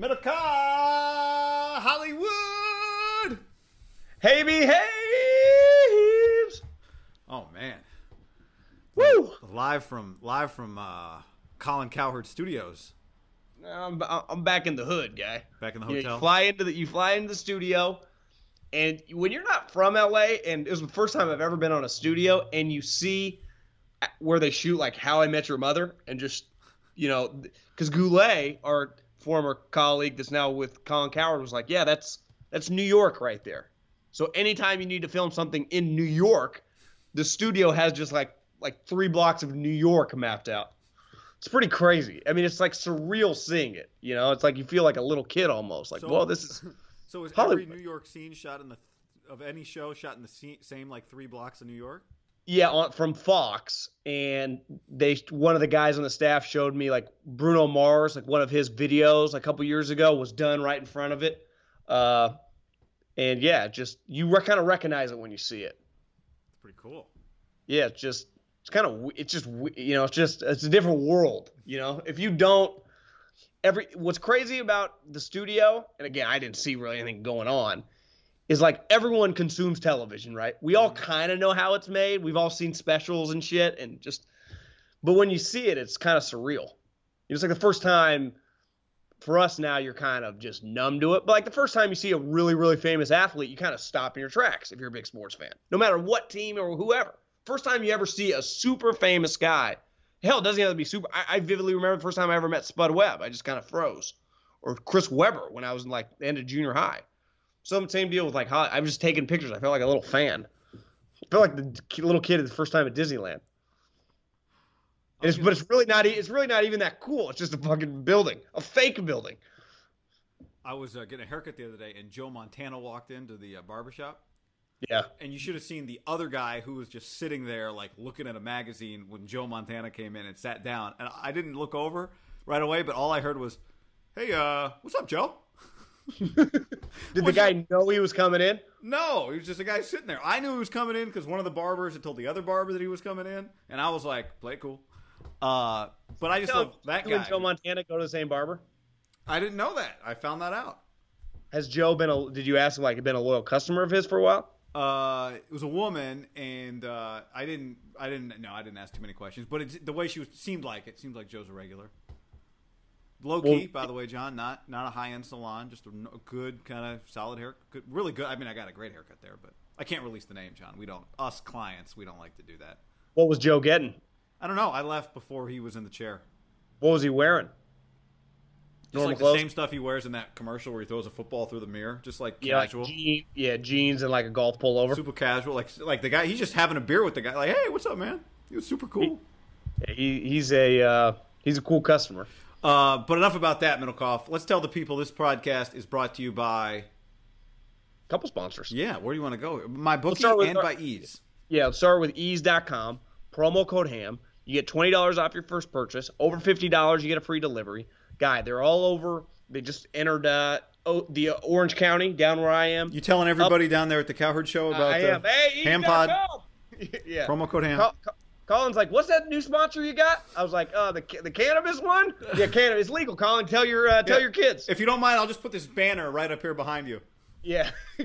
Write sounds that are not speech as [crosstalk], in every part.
Middlecar Hollywood. Hey, behaves. Oh man. Woo! Live from live from uh, Colin Cowherd Studios. I'm, I'm back in the hood, guy. Back in the You, know, you fly into the you fly into the studio, and when you're not from LA, and it was the first time I've ever been on a studio, and you see where they shoot like How I Met Your Mother, and just you know, because Goulet, our former colleague that's now with Colin Cowherd, was like, yeah, that's that's New York right there. So anytime you need to film something in New York, the studio has just like like three blocks of New York mapped out. It's pretty crazy. I mean, it's like surreal seeing it. You know, it's like you feel like a little kid almost. Like, So- well, this is [laughs] So is Hollywood. every New York scene shot in the of any show shot in the same like three blocks of New York? Yeah on, from Fox, and they one of the guys on the staff showed me like Bruno Mars, like one of his videos a couple years ago was done right in front of it. Uh, and yeah, just you re- kind of recognize it when you see it. It's pretty cool. yeah, it's just it's kind of it's just you know it's just it's a different world. You know, if you don't every what's crazy about the studio, and again, I didn't see really anything going on, is like everyone consumes television, right? We all mm-hmm. kind of know how it's made. We've all seen specials and shit, and just but when you see it, it's kind of surreal. It's like the first time for us now, you're kind of just numb to it. But like the first time you see a really, really famous athlete, you kind of stop in your tracks if you're a big sports fan, no matter what team or whoever. First time you ever see a super famous guy, hell, it doesn't have to be super. I, I vividly remember the first time I ever met Spud Webb. I just kind of froze. Or Chris Webber when I was in like the end of junior high. Some same deal with like Holly. I was just taking pictures. I felt like a little fan. I felt like the little kid at the first time at Disneyland. It's, but it's really not. It's really not even that cool. It's just a fucking building, a fake building. I was uh, getting a haircut the other day, and Joe Montana walked into the uh, barbershop. Yeah. And you should have seen the other guy who was just sitting there, like looking at a magazine when Joe Montana came in and sat down. And I didn't look over right away, but all I heard was, "Hey, uh, what's up, Joe?" [laughs] Did the guy know he was coming in? No, he was just a guy sitting there. I knew he was coming in because one of the barbers had told the other barber that he was coming in, and I was like, "Play cool." Uh, but I just love that guy. Joe Montana go to the same barber. I didn't know that. I found that out. Has Joe been a? Did you ask him like been a loyal customer of his for a while? Uh, it was a woman, and uh, I didn't, I didn't, no, I didn't ask too many questions. But it's, the way she was, seemed like it seemed like Joe's a regular. Low key, Well- by the way, John. Not not a high end salon, just a good kind of solid hair, good, really good. I mean, I got a great haircut there, but I can't release the name, John. We don't, us clients, we don't like to do that. What was Joe getting? I don't know. I left before he was in the chair. What was he wearing? Just Normal like clothes? the same stuff he wears in that commercial where he throws a football through the mirror, just like Yeah, like casual, yeah, jeans and like a golf pullover. super casual. Like like the guy, he's just having a beer with the guy. Like, hey, what's up, man? He was super cool. Yeah, he he's a uh, he's a cool customer. Uh, but enough about that, Middlekauff. Let's tell the people this podcast is brought to you by. a Couple sponsors. Yeah, where do you want to go? My bookie with- and by Eaze. Yeah, let's start with eaze.com. Promo code HAM. You get twenty dollars off your first purchase. Over fifty dollars, you get a free delivery. Guy, they're all over. They just entered uh, oh, the uh, Orange County down where I am. You telling everybody down there at the Cowherd Show about I the am. Hey, Ham Pod [laughs] yeah. promo code Ham? Colin's like, "What's that new sponsor you got?" I was like, "Uh, the the cannabis one. Yeah, [laughs] cannabis. It's legal. Colin, tell your uh, tell Yeah. your kids." If you don't mind, I'll just put this banner right up here behind you. Yeah, [laughs]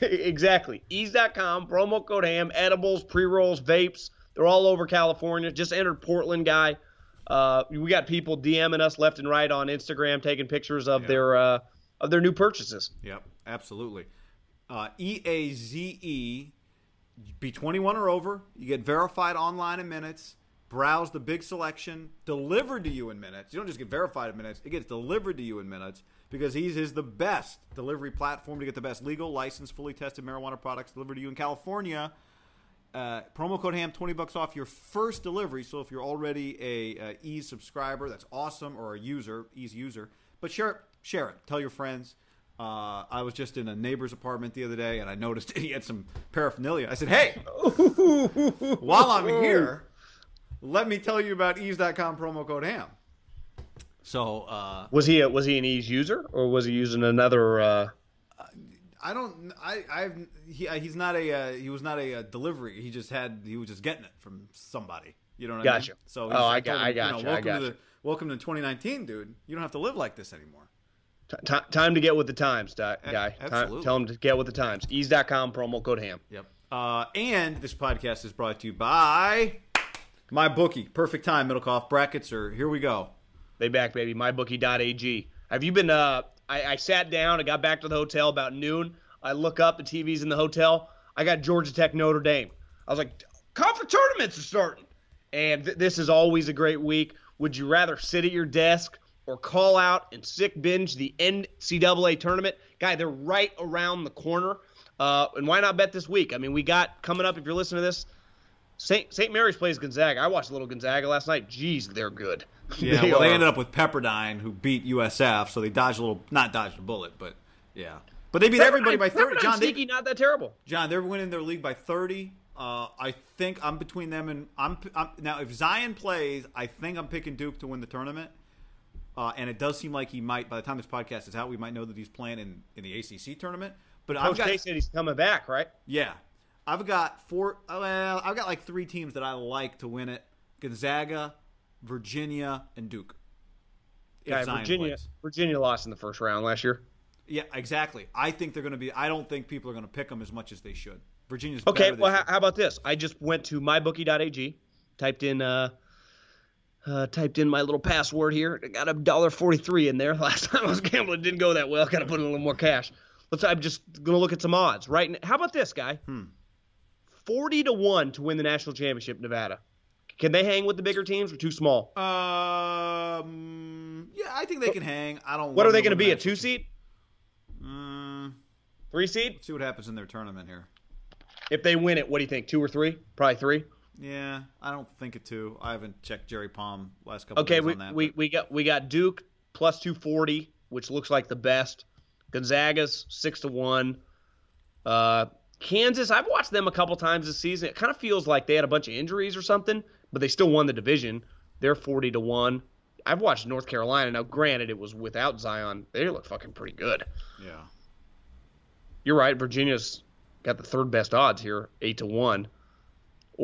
exactly. Eaze.com, promo code ham, edibles, pre rolls, vapes. They're all over California. Just entered Portland, guy. Uh, we got people DMing us left and right on Instagram, taking pictures of Yeah. their uh, of their new purchases. Yep, absolutely. Uh, E A Z E, be 21 or over. You get verified online in minutes. Browse the big selection, delivered to you in minutes. You don't just get verified in minutes; it gets delivered to you in minutes because Eaze is the best delivery platform to get the best legal, licensed, fully tested marijuana products delivered to you in California. Uh, promo code ham 20 bucks off your first delivery so if you're already a uh, eaze subscriber that's awesome or a user eaze user but share it share it tell your friends uh, i was just in a neighbor's apartment the other day and i noticed [laughs] he had some paraphernalia i said hey [laughs] while i'm here let me tell you about eaze.com promo code ham so uh, Was he a, was he an Eaze user or was he using another? Uh, I don't. I. I've. He, uh, he's not a. Uh, he was not a, uh delivery. He just had. He was just getting it from somebody. You know what I mean? Gotcha. So Oh, I got- him, I you gotcha, know, I welcome gotcha. to the. Welcome to 2019, dude. You don't have to live like this anymore. T- time to get with the times, guy. Time, tell him to get with the times. Eaze.com, promo code ham. Yep. Uh, and this podcast is brought to you by my bookie. Perfect time, middle Middlekauff brackets are here. We go. They back, baby. MyBookie.ag. Have you been? Uh, I, I sat down. I got back to the hotel about noon. I look up the TVs in the hotel. I got Georgia Tech, Notre Dame. I was like, conference tournaments are starting, and th- this is always a great week. Would you rather sit at your desk or call out and sick binge the NCAA tournament? Guy, they're right around the corner. Uh, and why not bet this week? I mean, we got coming up. If you're listening to this, St. St. Mary's plays Gonzaga. I watched a Little Gonzaga last night. Jeez, they're good. [laughs] Yeah. well, they [laughs] ended up with Pepperdine, who beat USF, so they dodged a little. Not dodged a bullet, but yeah. But they beat everybody by 30. John, they, sneaky, not that terrible. John, they're winning their league by 30. Uh, I think I'm between them and I'm, I'm now. If Zion plays, I think I'm picking Duke to win the tournament. Uh, and it does seem like he might. By the time this podcast is out, we might know that he's playing in, in the ACC tournament. But I've Coach got K said he's coming back, right? yeah, I've got four. Well, I've got like three teams that I like to win it: Gonzaga, Virginia, and Duke. Zion Virginia, plays. Virginia lost in the first round last year. Yeah, exactly. I think they're going to be. I don't think people are going to pick them as much as they should. Virginia's Okay, well, how, how about this? I just went to mybookie.ag, typed in uh, uh, typed in my little password here. I got a dollar forty three in there. [laughs] Last time I was gambling, it didn't go that well. Got to put in a little more cash. Let's. I'm just gonna look at some odds right. now. How about this guy? Hmm. Forty to one to win the national championship, Nevada. Can they hang with the bigger teams or too small? Um, yeah, I think they can hang. I don't. What are they going to be? A two seed, Mm, three seed? see what happens in their tournament here. If they win it, what do you think? Two or three? Probably three. Yeah, I don't think it too. I haven't checked Jerry Palm last couple Okay, we, on that. we, but- we got we got Duke plus two forty, which looks like the best. Gonzaga's six to one. Uh, Kansas, I've watched them a couple times this season. It kind of feels like they had a bunch of injuries or something, but they still won the division. They're forty to one. I've watched North Carolina. Now, granted, it was without Zion. They look fucking pretty good. yeah. You're right. Virginia's got the third best odds here, eight to one.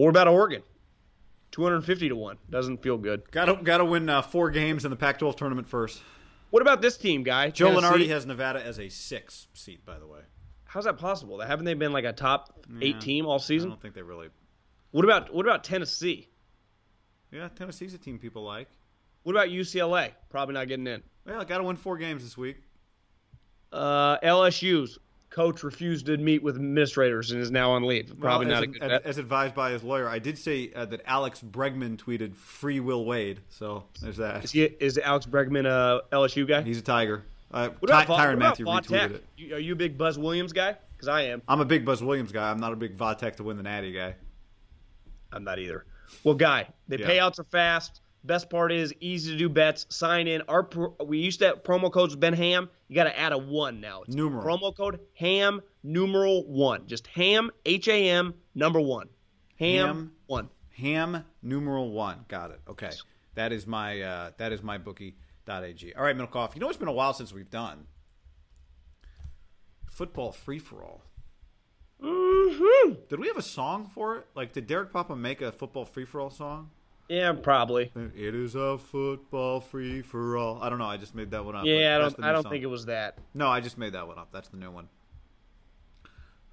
Or about Oregon, two hundred fifty to one. Doesn't feel good. Got to got to win uh, four games in the Pac-12 tournament first. What about this team, guy? Joe Tennessee? Lunardi has Nevada as a six seed, by the way. How's that possible? Haven't they been like a top eight Yeah. team all season? I don't think they really. What about what about Tennessee? Yeah, Tennessee's a team people like. What about UCLA? Probably not getting in. Well, got to win four games this week. Uh, LSU's coach refused to meet with administrators and is now on leave. Probably Well, not as, a good as, as advised by his lawyer. I did say uh, that Alex Bregman tweeted "Free Will Wade," so there's that. Is, he, is Alex Bregman a LSU guy? He's a Tiger. Uh, what about, Ty- Va- Tyrann what about Matthew Va retweeted it. You- Are you a big Buzz Williams guy? Because I am. I'm a big Buzz Williams guy. I'm not a big Vatek to win the Natty guy. I'm not either. Well, guy, the Yeah. payouts are fast. Best part is easy to do bets. Sign in. Our pro- we used to have promo codes Ben Ham. You got to add a one now. It's Numeral. promo code Ham numeral one. Just Ham H A M number one. Ham, Ham. one. Ham numeral one. Got it. Okay, that is my uh, that is my bookie.ag. All right, Middlekauff. You know it's been a while since we've done football free for all. Mm-hmm. Did we have a song for it? Like, did Derek Papa make a football free for all song? Yeah, probably. It is a football free for all. I don't know. I just made that one up. Yeah, I don't. I don't song. think it was that. No, I just made that one up. That's the new one.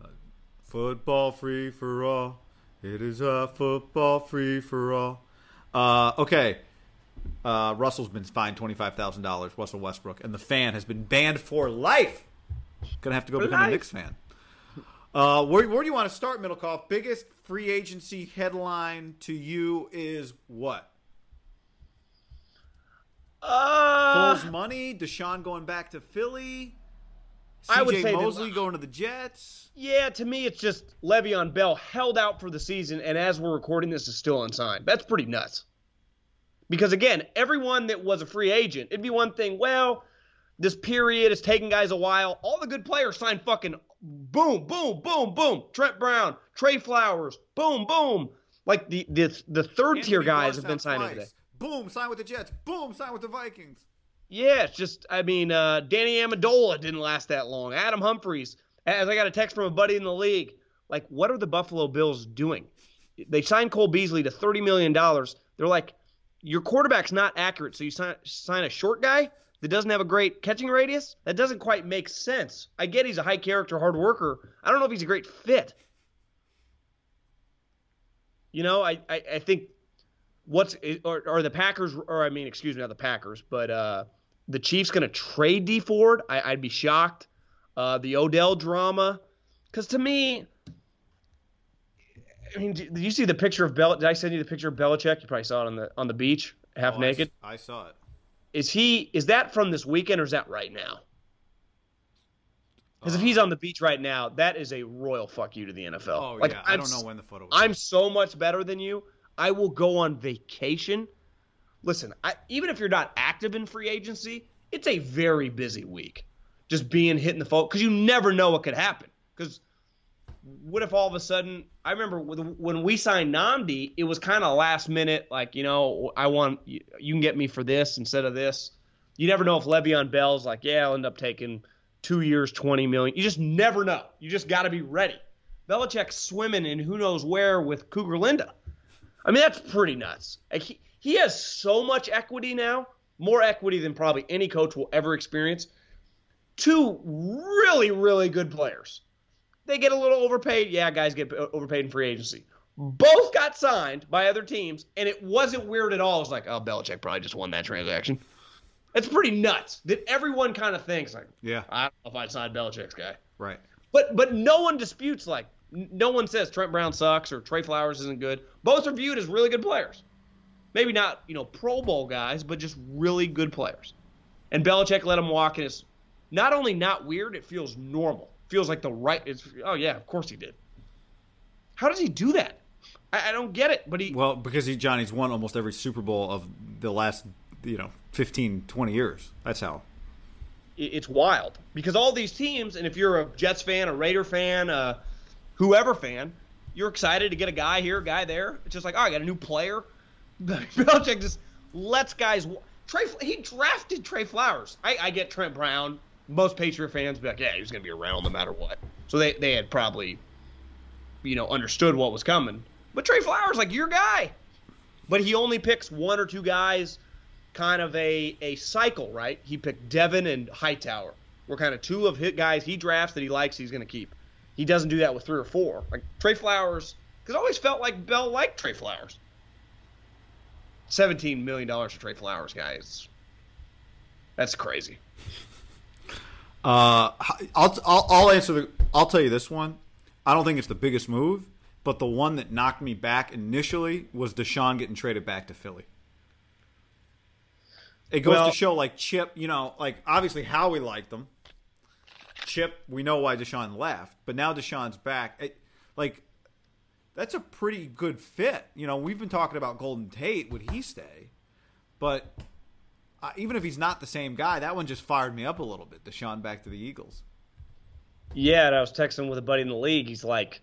Uh, football free for all. It is a football free for all. Uh, okay. Uh, Russell's been fined twenty five thousand dollars. Russell Westbrook, and the fan has been banned for life. Gonna have to go For become a life. Knicks fan. Uh, where, where do you want to start, Middlekauff? Biggest free agency headline to you is what? Uh, Foles money, DeSean going back to Philly, I would CJ say that- Mosley going to the Jets. yeah. To me, it's just Le'Veon Bell held out for the season, and as we're recording this, is still unsigned. That's pretty nuts. Because again, everyone that was a free agent, it'd be one thing. Well, this period is taking guys a while. All the good players signed fucking boom, boom, boom, boom. Trent Brown, Trey Flowers, boom, boom. Like the the the third tier guys have been signing twice. today. Boom, sign with the Jets. Boom, sign with the Vikings. Yeah, it's just I mean, uh, Danny Amendola didn't last that long. Adam Humphries, as I got a text from a buddy in the league, like, what are the Buffalo Bills doing? They signed Cole Beasley to thirty million dollars. They're like, your quarterback's not accurate, so you sign sign a short guy that doesn't have a great catching radius. That doesn't quite make sense. I get he's a high character, hard worker. I don't know if he's a great fit. You know, I I, I think what's or, or the Packers or I mean, excuse me, not the Packers, but uh, the Chiefs going to trade Dee Ford? I, I'd be shocked. Uh, the Odell drama, because to me, I mean, did you see the picture of Bel? Did I send you the picture of Belichick? You probably saw it on the on the beach, half Oh, I naked. s- I, saw it. Is he? Is that from this weekend or is that right now? Because if he's on the beach right now, that is a royal fuck you to the NFL. Oh Like, yeah, I I'm don't know when the photo was. I'm so much better than you. I will go on vacation. Listen, I, even if you're not active in free agency, it's a very busy week. Just being hit in the phone because you never know what could happen. Because what if all of a sudden? I remember when we signed Nnamdi, it was kind of last minute. Like you know, I want you, you can get me for this instead of this. You never know if Le'Veon Bell's like, yeah, I'll end up taking two years, twenty million. You just never know. You just got to be ready. Belichick's swimming in who knows where with Cougar Linda. I mean, that's pretty nuts. Like, he, he has so much equity now, more equity than probably any coach will ever experience. Two really, really good players. They get a little overpaid. Yeah, guys get overpaid in free agency. Both got signed by other teams, and it wasn't weird at all. It's like, oh, Belichick probably just won that transaction. It's pretty nuts that everyone kind of thinks like, Yeah, I don't know if I'd sign Belichick's guy. right. But but no one disputes like no one says Trent Brown sucks or Trey Flowers isn't good. Both are viewed as really good players. Maybe not you know Pro Bowl guys, but just really good players. And Belichick let him walk, and it's not only not weird, it feels normal. Feels like the right. It's oh yeah, of course he did. How does he do that? I, I don't get it. But he Well, because he Johnny's won almost every Super Bowl of the last you know 15, 20 years. That's how. it's wild because all these teams, and if you're a Jets fan, a Raider fan, uh, whoever fan, you're excited to get a guy here, a guy there. It's just like, oh, I got a new player. [laughs] Belichick just lets guys. Trey, he drafted Trey Flowers. I, I get Trent Brown. Most Patriot fans be like, yeah, he's going to be around no matter what. So they, they had probably, you know, understood what was coming. But Trey Flowers, like your guy. But he only picks one or two guys kind of a, a cycle, right? He picked Devin and Hightower. We're kind of two of his guys he drafts that he likes he's going to keep. He doesn't do that with three or four. Like Trey Flowers, because I always felt like Bell liked Trey Flowers. $17 million for Trey Flowers, guys. That's crazy. Uh, I'll, I'll I'll answer the. I'll tell you this one. I don't think it's the biggest move, but the one that knocked me back initially was DeSean getting traded back to Philly. It goes Well- to show, like Chip, you know, like obviously how we liked them. Chip, we know why DeSean left, but now DeSean's back. It, like, that's a pretty good fit. You know, we've been talking about Golden Tate. Would he stay? But uh, even if he's not the same guy, that one just fired me up a little bit. DeSean back to the Eagles. Yeah, and I was texting with a buddy in the league. He's like,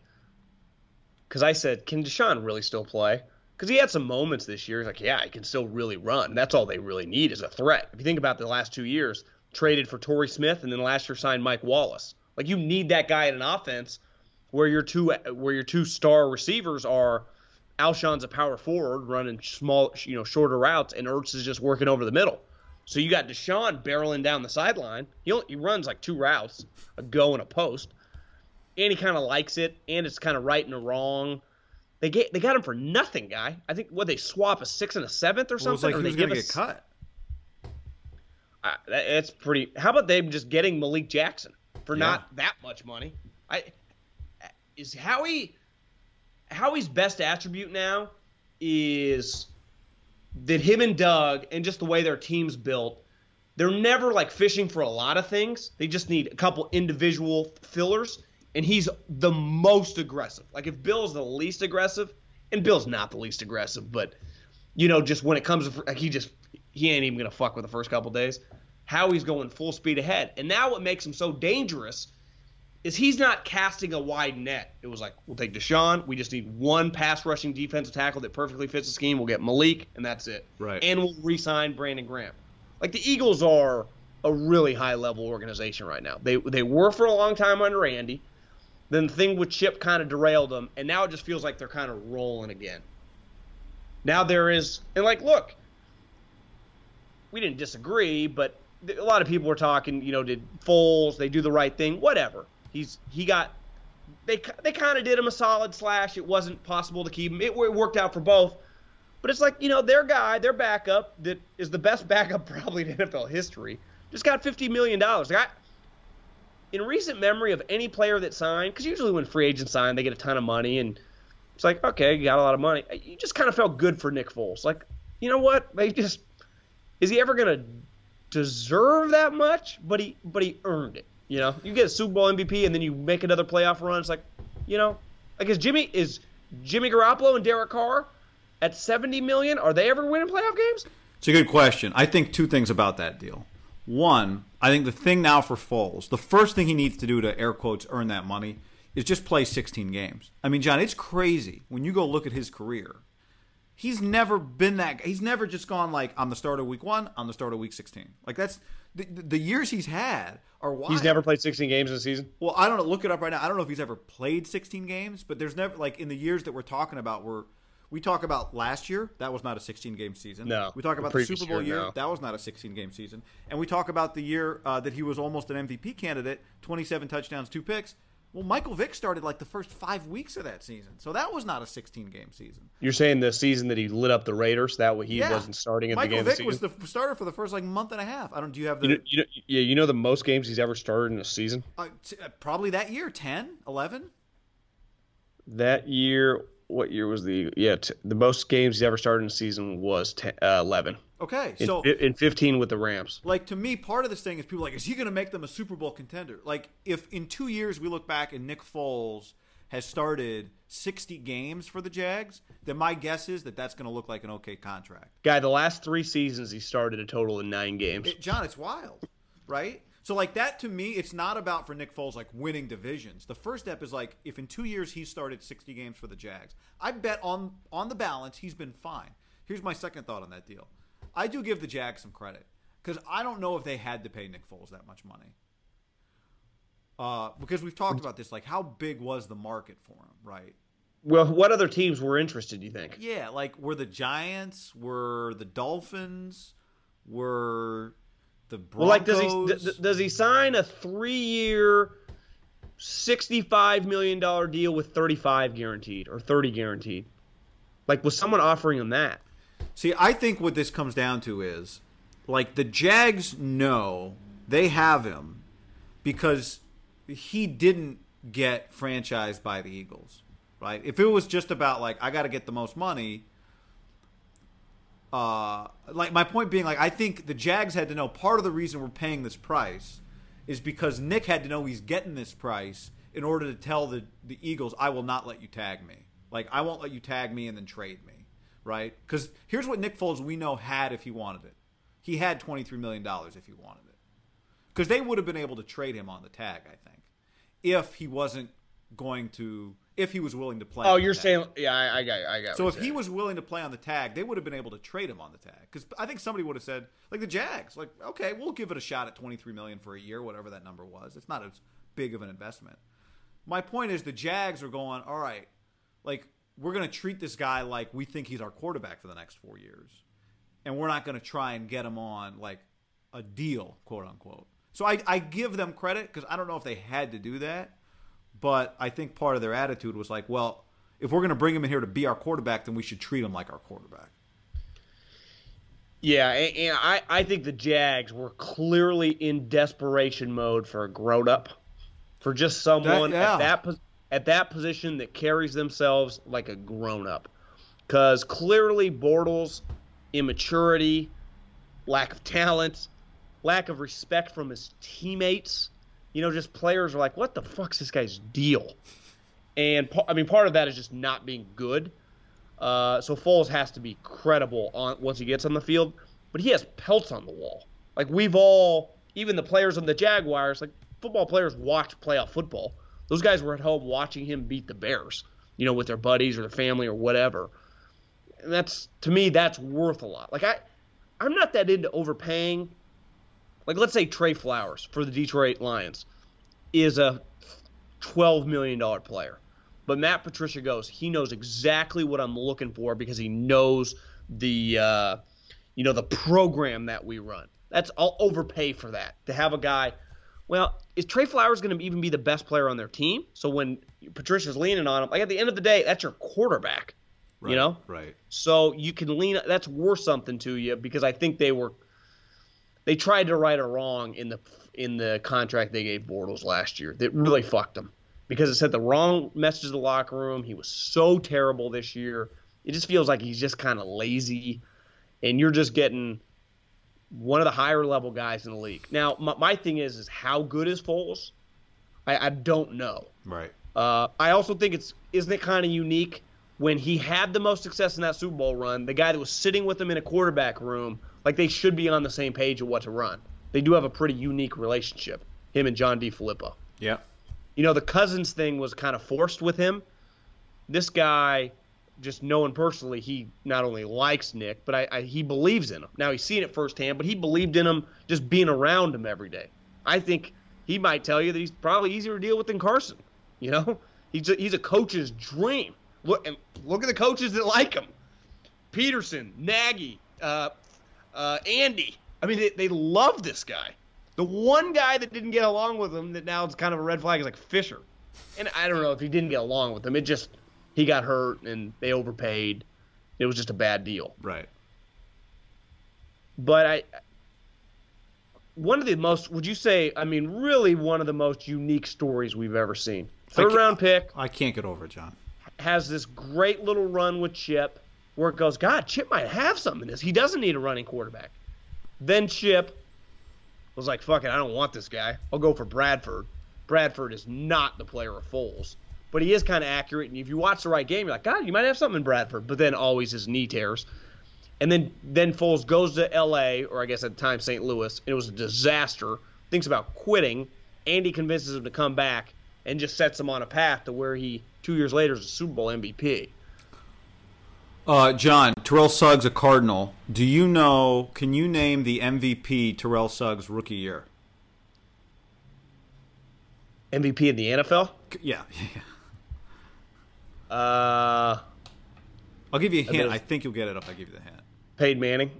because I said, can DeSean really still play? Because he had some moments this year. He's like, yeah, he can still really run. That's all they really need is a threat. If you think about the last two years, traded for Torrey Smith and then last year signed Mike Wallace. Like you need that guy in an offense where your two where your two star receivers are Alshon's a power forward running small, you know, shorter routes, and Ertz is just working over the middle. So you got DeSean barreling down the sideline. He only, he runs like two routes, a go and a post, and he kind of likes it, and it's kind of right and wrong. They get they got him for nothing, guy. I think what they swap a six and a seventh or Well, it was something. like or he they was going to give get cut. I, that, that's pretty. How about them just getting Malik Jackson for Yeah. not that much money? I is Howie. Howie's best attribute now is that him and Doug and just the way their team's built, they're never like fishing for a lot of things. They just need a couple individual fillers, and he's the most aggressive. Like if Bill's the least aggressive, and Bill's not the least aggressive, but you know, just when it comes to like he just he ain't even gonna fuck with the first couple days. Howie's going full speed ahead, and now what makes him so dangerous is he's not casting a wide net. It was like we'll take DeSean. We just need one pass rushing defensive tackle that perfectly fits the scheme. We'll get Malik, and that's it. Right. And we'll re-sign Brandon Graham. Like the Eagles are a really high level organization right now. They they were for a long time under Andy. Then the thing with Chip kind of derailed them, and now it just feels like they're kind of rolling again. Now there is, and like, look, we didn't disagree, but a lot of people were talking. You know, did Foles? They do the right thing. Whatever. He's he got. They they kind of did him a solid slash. It wasn't possible to keep him. It, it worked out for both. But it's like you know their guy, their backup that is the best [laughs] backup probably in NFL history, just got fifty million dollars. In recent memory of any player that signed, because usually when free agents sign, they get a ton of money, and it's like okay, you got a lot of money. You just kind of felt good for Nick Foles. Like you know what? They just is he ever gonna deserve that much? But he but he earned it. You know, you get a Super Bowl MVP and then you make another playoff run. It's like, you know, like is Jimmy is Jimmy Garoppolo and Derek Carr at seventy million? Are they ever winning playoff games? It's a good question. I think two things about that deal. One, I think the thing now for Foles, the first thing he needs to do to air quotes earn that money is just play 16 games. I mean, John, it's crazy when you go look at his career. He's never been that. He's never just gone like I'm the starter week one, I'm the starter week 16. Like that's the, the years he's had are wild. He's never played sixteen games in a season. Well, I don't know. Look it up right now. I don't know if he's ever played 16 games, but there's never like in the years that we're talking about. Where we talk about last year, that was not a 16 game season. No. we talk about the previous Super Bowl year, year, no. that was not a 16 game season, and we talk about the year uh, that he was almost an MVP candidate, 27 touchdowns, two picks. Well, Michael Vick started like the first five weeks of that season, so that was not a 16 game season. You're saying the season that he lit up the Raiders, that way he yeah. wasn't starting at Michael the game Vick of the was the starter for the first like month and a half. I don't. Do you have the you know, you know, yeah, you know the most games he's ever started in a season. uh, t- uh, probably that year 10, 11? That year, what year was the yeah t- the most games he's ever started in a season was 10, uh, eleven. Okay, In, so in 15 with the Rams. like to me, part of this thing is people are like, is he going to make them a Super Bowl contender? Like, if in two years we look back and Nick Foles has started 60 games for the Jags, then my guess is that that's going to look like an okay contract. Guy, the last three seasons he started a total of nine games. It, John, it's wild, right? So like that to me, it's not about for Nick Foles like winning divisions. The first step is like if in two years he started 60 games for the Jags, I bet on on the balance he's been fine. Here's my second thought on that deal. I do give the Jags some credit because I don't know if they had to pay Nick Foles that much money. Uh, because we've talked about this, like how big was the market for him, right? Well, what other teams were interested? Do you think? Yeah, like were the Giants, were the Dolphins, were the Broncos? Well, like does he d- does he sign a three year, sixty five million dollar deal with thirty five guaranteed or thirty guaranteed? Like was someone offering him that? See, I think what this comes down to is like the Jags know they have him because he didn't get franchised by the Eagles, right? If it was just about like I got to get the most money, uh, like my point being, like I think the Jags had to know part of the reason we're paying this price is because Nick had to know he's getting this price in order to tell the the Eagles, I will not let you tag me. Like I won't let you tag me and then trade me, right? Because here's what Nick Foles we know had if he wanted it. He had twenty three million dollars if he wanted it, because they would have been able to trade him on the tag. I think if he wasn't going to if he was willing to play. Oh, on you're tag. saying yeah, I, I got, I got. So if he was willing to play on the tag, they would have been able to trade him on the tag. Because I think somebody would have said, like the Jags, like, okay, we'll give it a shot at twenty three million for a year, whatever that number was. It's not as big of an investment. My point is, the Jags are going, all right, like we're going to treat this guy like we think he's our quarterback for the next four years, and we're not going to try and get him on like a deal, quote unquote. So I, I give them credit because I don't know if they had to do that, but I think part of their attitude was like, well, if we're going to bring him in here to be our quarterback, then we should treat him like our quarterback. Yeah, and, and I, I think the Jags were clearly in desperation mode for a grown up, for just someone That- yeah. at that at that position that carries themselves like a grown up. Because clearly Bortles, immaturity, lack of talent, lack of respect from his teammates. You know, just players are like, what the fuck's this guy's deal? And I mean, part of that is just not being good. Uh, so Foles has to be credible on once he gets on the field, but he has pelts on the wall. Like we've all, even the players on the Jaguars, like football players watch playoff football. Those guys were at home watching him beat the Bears, you know, with their buddies or their family or whatever. And that's to me, that's worth a lot. Like I, I'm not that into overpaying. Like let's say Trey Flowers for the Detroit Lions is a twelve million dollar player. But Matt Patricia goes, he knows exactly what I'm looking for because he knows the uh, you know the program that we run. That's I'll overpay for that to have a guy. Well, is Trey Flowers going to even be the best player on their team? So when Patricia's leaning on him, like at the end of the day, that's your quarterback. You know, right? so you can lean. That's worth something to you because I think they were. They tried to right a wrong in the in the contract they gave Bortles last year. That really fucked him because it sent the wrong message to the locker room. He was so terrible this year. It just feels like he's just kind of lazy, and you're just getting one of the higher level guys in the league. Now, my, my thing is, is how good is Foles? I, I don't know. Right. Uh, I also think it's isn't it kind of unique when he had the most success in that Super Bowl run, the guy that was sitting with him in a quarterback room, like they should be on the same page of what to run. They do have a pretty unique relationship, him and John DeFilippo. Yeah. You know, the Cousins thing was kind of forced with him. This guy, just knowing personally, he not only likes Nick, but I, I, he believes in him. Now he's seen it firsthand, but he believed in him just being around him every day. I think he might tell you that he's probably easier to deal with than Carson. You know, [laughs] he's a, he's a coach's dream. Look and look at the coaches that like him: Pederson, Nagy, uh, uh, Andy. I mean, they, they love this guy. The one guy that didn't get along with him that now it's kind of a red flag is like Fisher. And I don't know if he didn't get along with him. It just he got hurt and they overpaid. It was just a bad deal. Right. But I one of the most would you say I mean really one of the most unique stories we've ever seen. Third round pick I can't get over it, John. has this great little run with Chip where it goes, God, Chip might have something in this. He doesn't need a running quarterback. Then Chip was like, fuck it, I don't want this guy. I'll go for Bradford. Bradford is not the player of Foles, but he is kind of accurate. And if you watch the right game, you're like, God, you might have something in Bradford. But then always his knee tears. And then then Foles goes to L.A. or I guess at the time St. Louis. And it was a disaster. Thinks about quitting. Andy convinces him to come back and just sets him on a path to where he two years later is a Super Bowl MVP. Uh, John, Terrell Suggs, a Cardinal. Do you know? Can you name the MVP Terrell Suggs rookie year? MVP in the NFL. [laughs] Yeah. Uh, I'll give you a hint. there's- I think you'll get it if I give you the hint. Peyton Manning,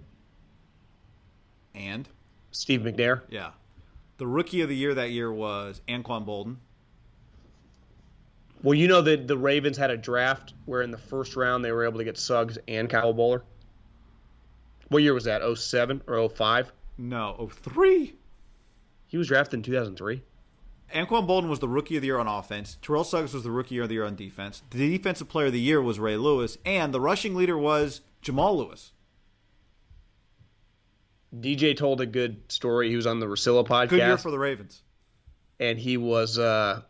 And Steve McNair. yeah, the rookie of the year that year was Anquan Boldin. Well, you know that the Ravens had a draft where in the first round they were able to get Suggs and Kyle Boller. What year was that? 07 or 05? No, oh three. He was drafted in 2003. Anquan Boldin was the rookie of the year on offense. Terrell Suggs was the rookie of the year on defense. The defensive player of the year was Ray Lewis, and the rushing leader was Jamal Lewis. DJ told a good story. He was on the Russillo podcast. Good year for the Ravens. and he was uh,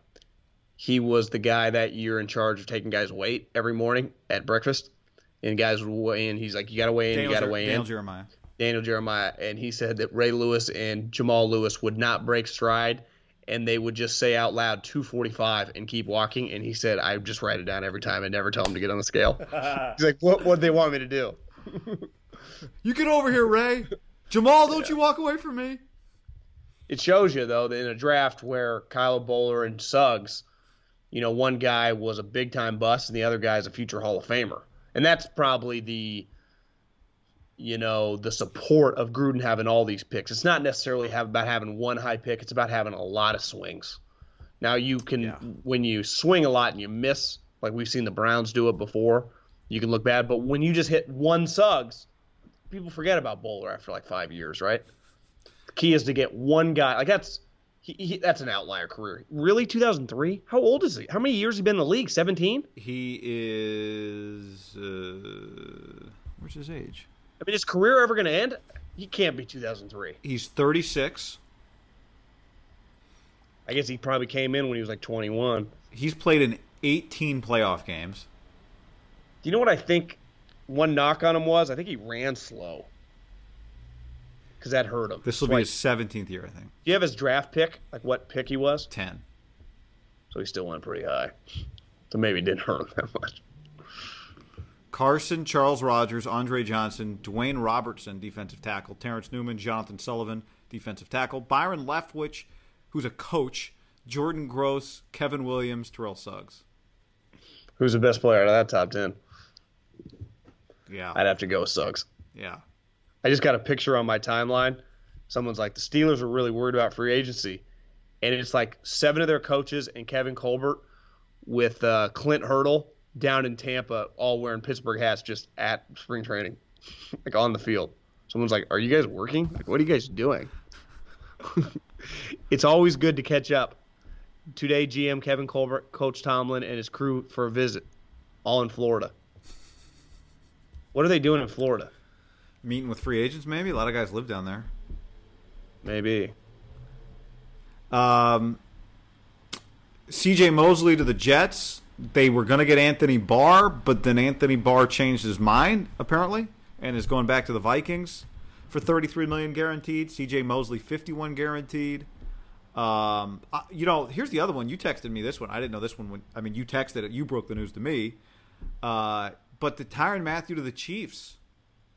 he was the guy that year in charge of taking guys' weight every morning at breakfast. And guys would weigh in. He's like, "You got to weigh in. Daniel, you got to weigh Daniel in." Daniel Jeremiah. Daniel Jeremiah, and he said that Ray Lewis and Jamal Lewis would not break stride, and they would just say out loud 245 and keep walking. And he said, I just write it down every time. and never tell them to get on the scale. [laughs] He's like, what what they want me to do? [laughs] You get over here, Ray. Jamal, don't you walk away from me. It shows you though that in a draft where Kyle Boller and Suggs, you know, one guy was a big time bust and the other guy is a future Hall of Famer. And that's probably the you know, the support of Gruden having all these picks. It's not necessarily have, about having one high pick, it's about having a lot of swings. Now you can Yeah. when you swing a lot and you miss, like we've seen the Browns do it before, you can look bad. But when you just hit one Suggs, people forget about Boller after like five years, right? The key is to get one guy. Like that's he, he, that's an outlier career. Really, 2003? How old is he? How many years has he been in the league? 17? He is. Uh, where's his age? I mean, is career ever going to end? He can't be 2003. He's 36. I guess he probably came in when he was like 21. He's played in 18 playoff games. Do you know what I think one knock on him was? I think he ran slow. Because that hurt him. This will be his 17th year, I think. Do you have his draft pick? Like what pick he was? 10. So he still went pretty high. So maybe it didn't [laughs] hurt him that much. Carson, Charles Rogers, Andre Johnson, Dwayne Robertson, defensive tackle, Terrence Newman, Jonathan Sullivan, defensive tackle, Byron Leftwich, who's a coach, Jordan Gross, Kevin Williams, Terrell Suggs. Who's the best player out of that top 10? Yeah. I'd have to go with Suggs. Yeah. I just got a picture on my timeline. Someone's like, the Steelers were really worried about free agency. And it's like seven of their coaches and Kevin Colbert with uh, Clint Hurdle down in Tampa, all wearing Pittsburgh hats just at spring training, [laughs] like on the field. Someone's like, Are you guys working? Like, what are you guys doing? [laughs] it's always good to catch up. Today, GM Kevin Colbert, Coach Tomlin, and his crew for a visit, all in Florida. What are they doing in Florida? Meeting with free agents, maybe? A lot of guys live down there. Maybe. Um, CJ Mosley to the Jets. They were going to get Anthony Barr, but then Anthony Barr changed his mind apparently and is going back to the Vikings for 33 million guaranteed. CJ Mosley 51 guaranteed. Um, uh, you know, here's the other one. You texted me this one. I didn't know this one. When, I mean, you texted it. You broke the news to me. Uh, but the Tyrann Mathieu to the Chiefs.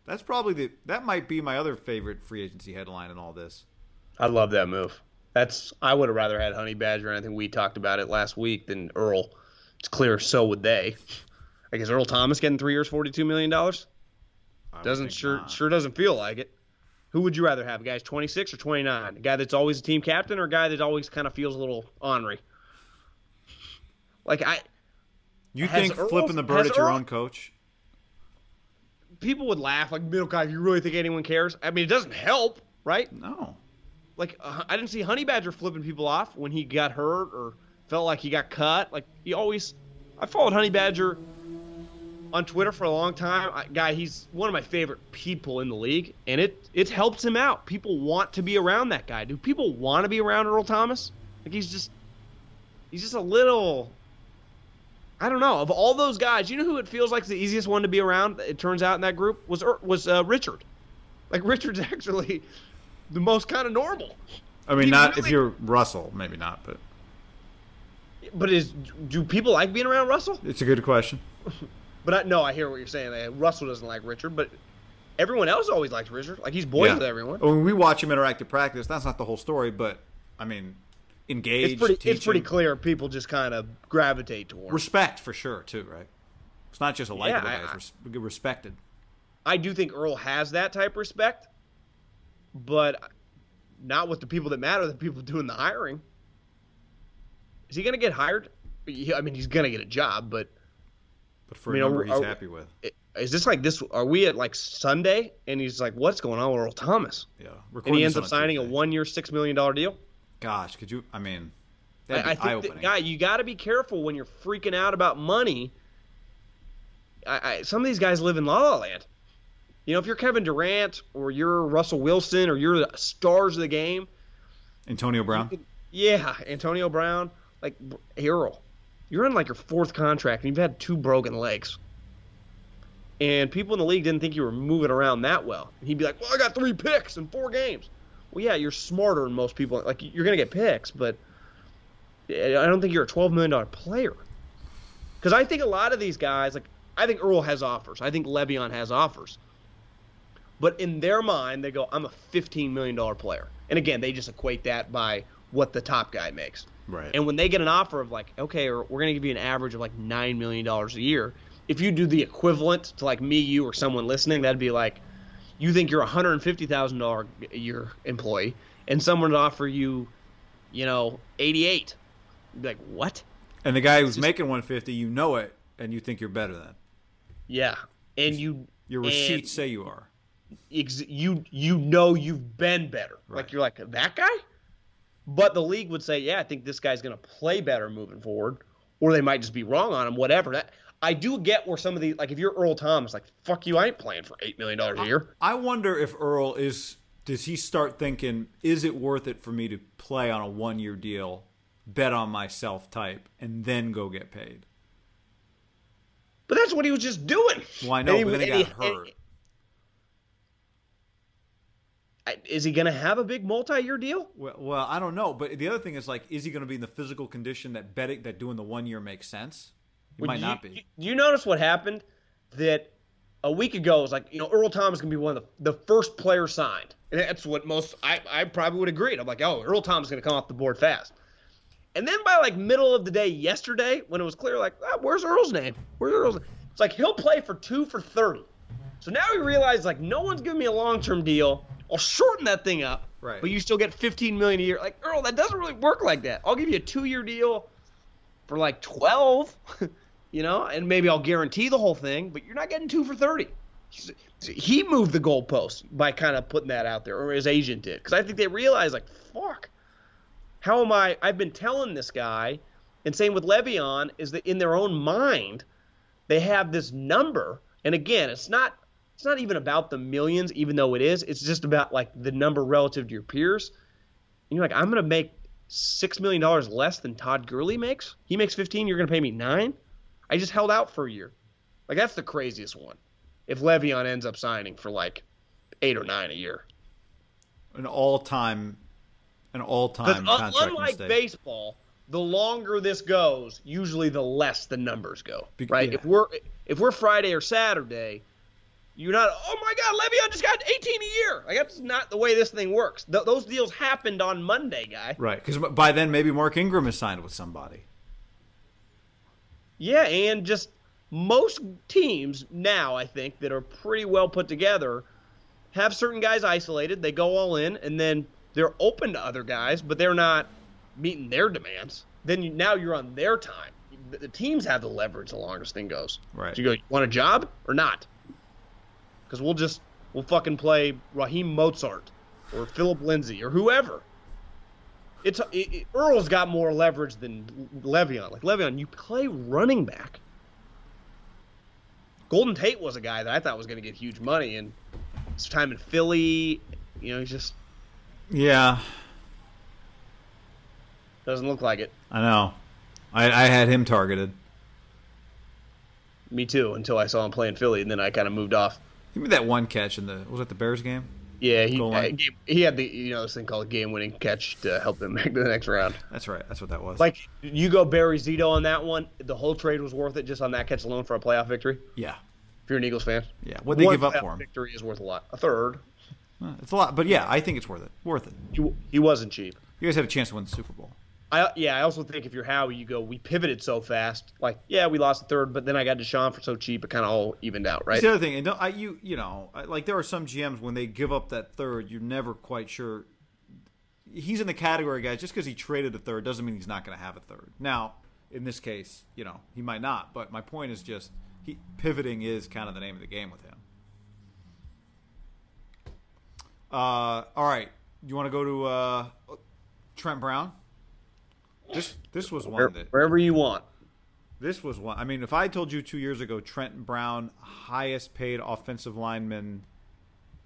That's probably the that might be my other favorite free agency headline in all this. I love that move. That's I would have rather had Honey Badger, and I think we talked about it last week than Earl. It's clear, so would they. I guess Earl Thomas getting three years, forty-two million dollars doesn't sure not. sure doesn't feel like it. Who would you rather have, guys? Twenty-six or twenty-nine? A guy that's always a team captain, or a guy that always kind of feels a little ornery? Like I, You think Earl- flipping the bird at your own coach? People would laugh like middle guy. You really think anyone cares? I mean, it doesn't help, right? No. like uh, I didn't see Honey Badger flipping people off when he got hurt or felt like he got cut. Like he always, I followed Honey Badger on Twitter for a long time. I, guy, he's one of my favorite people in the league, and it it helps him out. People want to be around that guy. Do people want to be around Earl Thomas? Like he's just he's just a little. I don't know. Of all those guys, you know who it feels like is the easiest one to be around? It turns out in that group was Er- was uh, Richard. Like [laughs] Richard's actually the most kind of normal. I mean, He not if you're Russell, maybe not, but But is do people like being around Russell? it's a good question. [laughs] But I, no, I hear what you're saying. Like, Russell doesn't like Richard, but everyone else always likes Richard. Like he's boys with everyone. When we watch him interact at practice, that's not the whole story, but I mean, engaged, It's pretty. It's pretty clear. People just kind of gravitate towards. Respect for sure, too, right? It's not just a likable I- guy; it's res- respected. I do think Earl has that type of respect, but not with the people that matter. The people doing the hiring. Is he going to get hired? I mean, he's going to get a job, but But for I mean, a number are- he's are- happy with. is this like this? Are we at like Sunday? And he's like, "What's going on with Earl Thomas?" Yeah, And he ends up signing a one-year, six million dollar deal. Gosh, could you? I mean, I, that'd be I think, that, guy, you got to be careful when you're freaking out about money. I, I, some of these guys live in La La Land. You know, if you're Kevin Durant or you're Russell Wilson or you're the stars of the game, Antonio Brown. yeah, Antonio Brown, like Earl, you're in like your fourth contract and you've had two broken legs. And people in the league didn't think you were moving around that well. And he'd be like, "Well, I got three picks in four games." Well, yeah, you're smarter than most people. Like you're gonna get picks, but eh, I don't think you're a twelve million dollar player. Because I think a lot of these guys, like I think Earl has offers. I think Le'Veon has offers. But in their mind, they go, "I'm a fifteen million dollar player," and again, they just equate that by what the top guy makes. Right. And when they get an offer of like, okay, we're going to give you an average of like nine million dollars a year, if you do the equivalent to like me, you, or someone listening, that'd be like, you think you're a hundred and fifty thousand dollar a year employee, and someone would offer you, you know, eighty eight. Like what? and the guy who's making 150, you know it, and you think you're better than. Yeah, and you Your receipts say you are. ex- you you know you've been better. Right. Like you're like that guy. But the league would say, yeah, I think this guy's going to play better moving forward, or they might just be wrong on him. Whatever. That I do get where some of the like if you're Earl Thomas, like fuck you, I ain't playing for eight million dollars a year. I wonder if Earl is. Does he start thinking, is it worth it for me to play on a one year deal, bet on myself type, and then go get paid? But that's what he was just doing. Well, I know, And but then he got hurt. I- Is he going to have a big multi-year deal? Well, well, I don't know, but the other thing is like, is he going to be in the physical condition that betting that doing the one year makes sense? He Well, might do not you, be. Do you notice what happened? That a week ago it was like, you know, Earl Thomas is going to be one of the, the first players signed. And that's what most, I, I probably would agree. I'm like, oh, Earl Thomas is going to come off the board fast. And then by like middle of the day yesterday, when it was clear, like, ah, where's Earl's name? Where's Earl's name? It's like he'll play for two for 30. So now we realize like, no one's giving me a long term deal. I'll shorten that thing up. Right. But you still get 15 million a year. Like, Earl, that doesn't really work like that. I'll give you a two year deal for like 12, [laughs] you know, and maybe I'll guarantee the whole thing, but you're not getting two for 30. He moved the goalpost by kind of putting that out there, or his agent did. Because I think they realized, like, fuck, how am I? I've been telling this guy, and same with Le'Veon, is that in their own mind, they have this number. And again, it's not. It's not even about the millions, even though it is. It's just about like the number relative to your peers. And you're like, I'm gonna make six million dollars less than Todd Gurley makes. He makes 15. You're gonna pay me nine. I just held out for a year. Like that's the craziest one. If Le'Veon ends up signing for like eight or nine a year. An all time, an all-time. un- unlike mistake. baseball, the longer this goes, usually the less the numbers go. Right? yeah. If we're if we're Friday or Saturday, you're not. Oh my God, Le'Veon just got 18 a year. Like that's not the way this thing works. Th- those deals happened on Monday, guy. Right, because by then maybe Mark Ingram is signed with somebody. Yeah, and just most teams now, I think, that are pretty well put together, have certain guys isolated. They go all in, and then they're open to other guys, but they're not meeting their demands. Then you, now you're on their time. The, teams have the leverage the longer this thing goes. Right. So you go, you want a job or not? Because we'll just we'll fucking play Raheem Mostert or Philip Lindsay or whoever. It's it, it- Earl's got more leverage than Le'Veon. Like Le'Veon, you play running back. Golden Tate was a guy that I thought was going to get huge money, and his time in Philly, you know, he just Yeah, doesn't look like it. I know. I, I had him targeted. Me too, until I saw him play in Philly, and then I kind of moved off. Give me that one catch in the was that the Bears game? Yeah, he uh, game- he had the you know this thing called game-winning catch to help them [laughs] make the next round. That's right. That's what that was. Like you go Barry Zito on that one, the whole trade was worth it just on that catch alone for a playoff victory. yeah, If you're an Eagles fan, yeah. What they give up for him? Victory is worth a lot. A third. It's a lot, but yeah, I think it's worth it. Worth it. He, he wasn't cheap. You guys had a chance to win the Super Bowl. I yeah. I also think if you're Howie, you go. We pivoted so fast. Like yeah, we lost the third, but then I got DeSean for so cheap, it kind of all evened out, right? The other thing, and I, you you know, like there are some GMs when they give up that third, you're never quite sure. He's in the category, guys. Just because he traded a third doesn't mean he's not going to have a third. Now, in this case, you know, he might not. But my point is just he, pivoting is kind of the name of the game with him. Uh, all right, you want to go to uh, Trent Brown? This this was one that wherever you want. this was one. I mean, if I told you two years ago, Trenton Brown, highest paid offensive lineman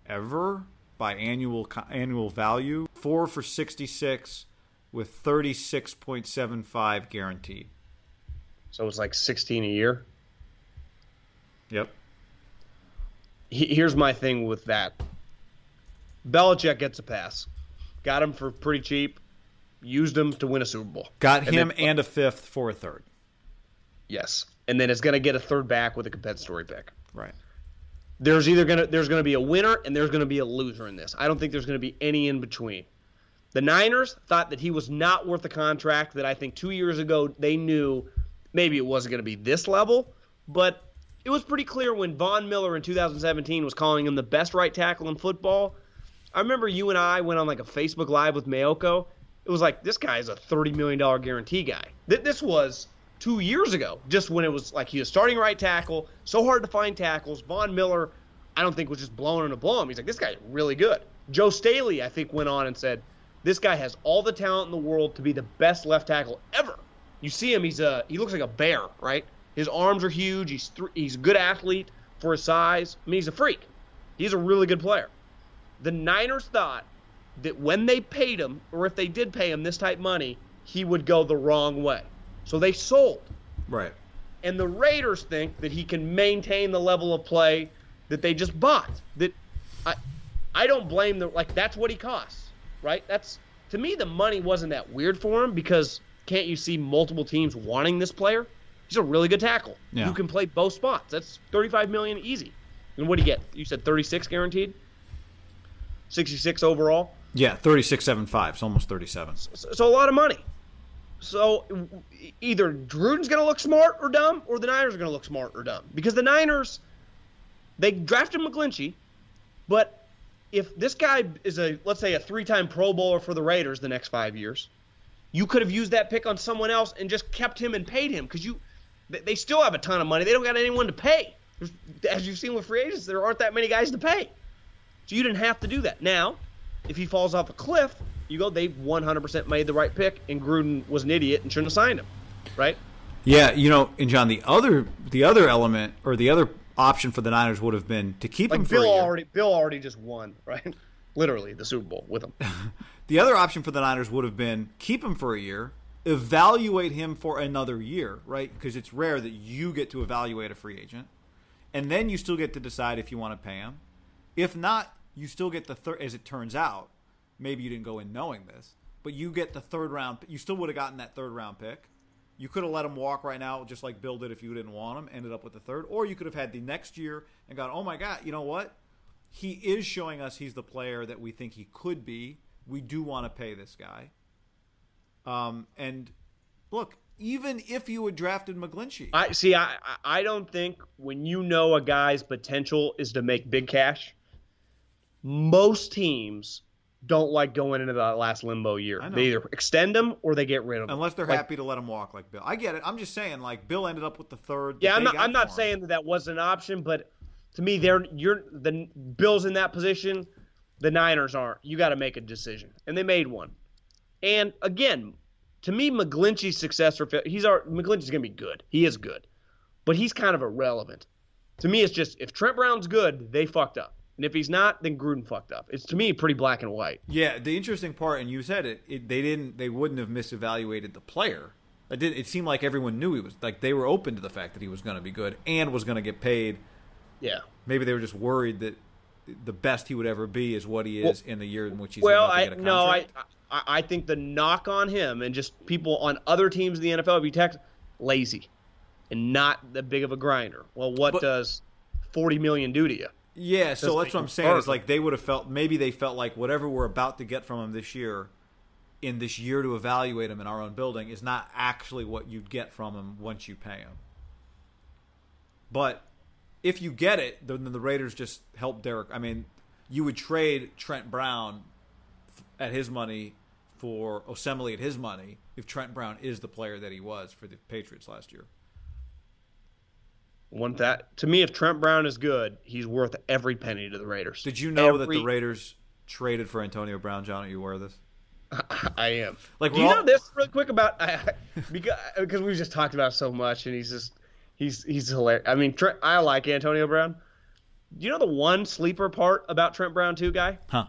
ever by annual annual value, four for sixty six, with thirty six point seven five guaranteed. So it's like 16 a year. Yep. Here's my thing with that. Belichick gets a pass. Got him for pretty cheap. Used him to win a Super Bowl. Got And him then- and a fifth for a third. Yes, and then it's going to get a third back with a compensatory pick. Right. There's either gonna there's gonna be a winner and there's gonna be a loser in this. I don't think there's gonna be any in between. The Niners thought that he was not worth the contract that I think two years ago they knew maybe it wasn't gonna be this level, but it was pretty clear when Von Miller in 2017 was calling him the best right tackle in football. I remember you and I went on like a Facebook Live with Maiocco. It was like this guy is a $30 million guarantee guy. Th- This was two years ago, just when it was like he was starting right tackle, so hard to find tackles. Von Miller, I don't think was just blowing him a blow him. He's like, this guy's really good. Joe Staley, I think, went on and said, this guy has all the talent in the world to be the best left tackle ever. You see him, he's a he looks like a bear, right? His arms are huge. He's th- he's a good athlete for his size. I mean, he's a freak. He's a really good player. The Niners thought that when they paid him, or if they did pay him this type money, he would go the wrong way. So they sold. Right. And the Raiders think that he can maintain the level of play that they just bought. That I I don't blame the like that's what he costs, right? That's to me the money wasn't that weird for him because can't you see multiple teams wanting this player? He's a really good tackle. Yeah. Who can play both spots. That's 35 million easy. And what do you get? You said 36 guaranteed? 66 overall? Yeah, thirty-six seven five. It's almost thirty-seven. So, so a lot of money. So either Gruden's going to look smart or dumb, or the Niners are going to look smart or dumb. Because the Niners, they drafted McGlinchey, but if this guy is a, let's say, a three-time Pro Bowler for the Raiders the next five years, you could have used that pick on someone else and just kept him and paid him because you, they- still have a ton of money. They don't got anyone to pay. As you've seen with free agents, there aren't that many guys to pay. So you didn't have to do that. Now, if he falls off a cliff, you go, they 100% made the right pick, and Gruden was an idiot and shouldn't have signed him, right? Yeah, you know, and John, the other the other element or the other option for the Niners would have been to keep him Like for Bill a year. already, Bill already just won, [laughs] right? Literally the Super Bowl with him. [laughs] The other option for the Niners would have been keep him for a year, evaluate him for another year, right? Because it's rare that you get to evaluate a free agent, and then you still get to decide if you want to pay him. If not, you still get the third. As it turns out, maybe you didn't go in knowing this, but you get the third round. You still would have gotten that third round pick. You could have let him walk right now, just like Bill did if you didn't want him. Ended up with the third, or you could have had the next year and gone, oh my god, you know what? He is showing us he's the player that we think he could be. We do want to pay this guy. Um, and look, even if you had drafted McGlinchey, I see. I I- I don't think when you know a guy's potential is to make big cash, most teams don't like going into that last limbo year. They either extend them or they get rid of them. unless they're Like, happy to let them walk like Bill. I get it. I'm just saying, like Bill ended up with the third. Yeah, I'm not. I'm not him. saying that that was an option, but to me, they're you're the Bills in that position. The Niners aren't. You got to make a decision, and they made one. And again, to me, McGlinchey's success or he's our McGlinchey's gonna be good. He is good, but he's kind of irrelevant. To me, it's just if Trent Brown's good, they fucked up, and if he's not, then Gruden fucked up. It's to me pretty black and white. Yeah, the interesting part, and you said it, it they didn't, they wouldn't have misevaluated the player. It did. It seemed like everyone knew he was like they were open to the fact that he was going to be good and was going to get paid. Yeah. Maybe they were just worried that the best he would ever be is what he is in the year in which he's well, I get a no, I. I I think the knock on him and just people on other teams in the NFL, if you text, lazy, and not that big of a grinder. Well, what But- does forty million do to you? Yeah, so that's what I'm saying. Is like they would have felt maybe they felt like whatever we're about to get from him this year, in this year to evaluate him in our own building, is not actually what you'd get from him once you pay him. But if you get it, then the Raiders just help Derek. I mean, you would trade Trent Brown at his money for Osemele at his money if Trent Brown is the player that he was for the Patriots last year. One that to me, if Trent Brown is good, he's worth every penny to the Raiders. Did you know that the Raiders traded for Antonio Brown? John, are you aware of this? [laughs] I am. Like, do you we're know this real quick about [laughs] because because we've just talked about it so much, and he's just he's he's hilarious. I mean, Trent, I like Antonio Brown. Do you know the one sleeper part about Trent Brown too, guy? Huh?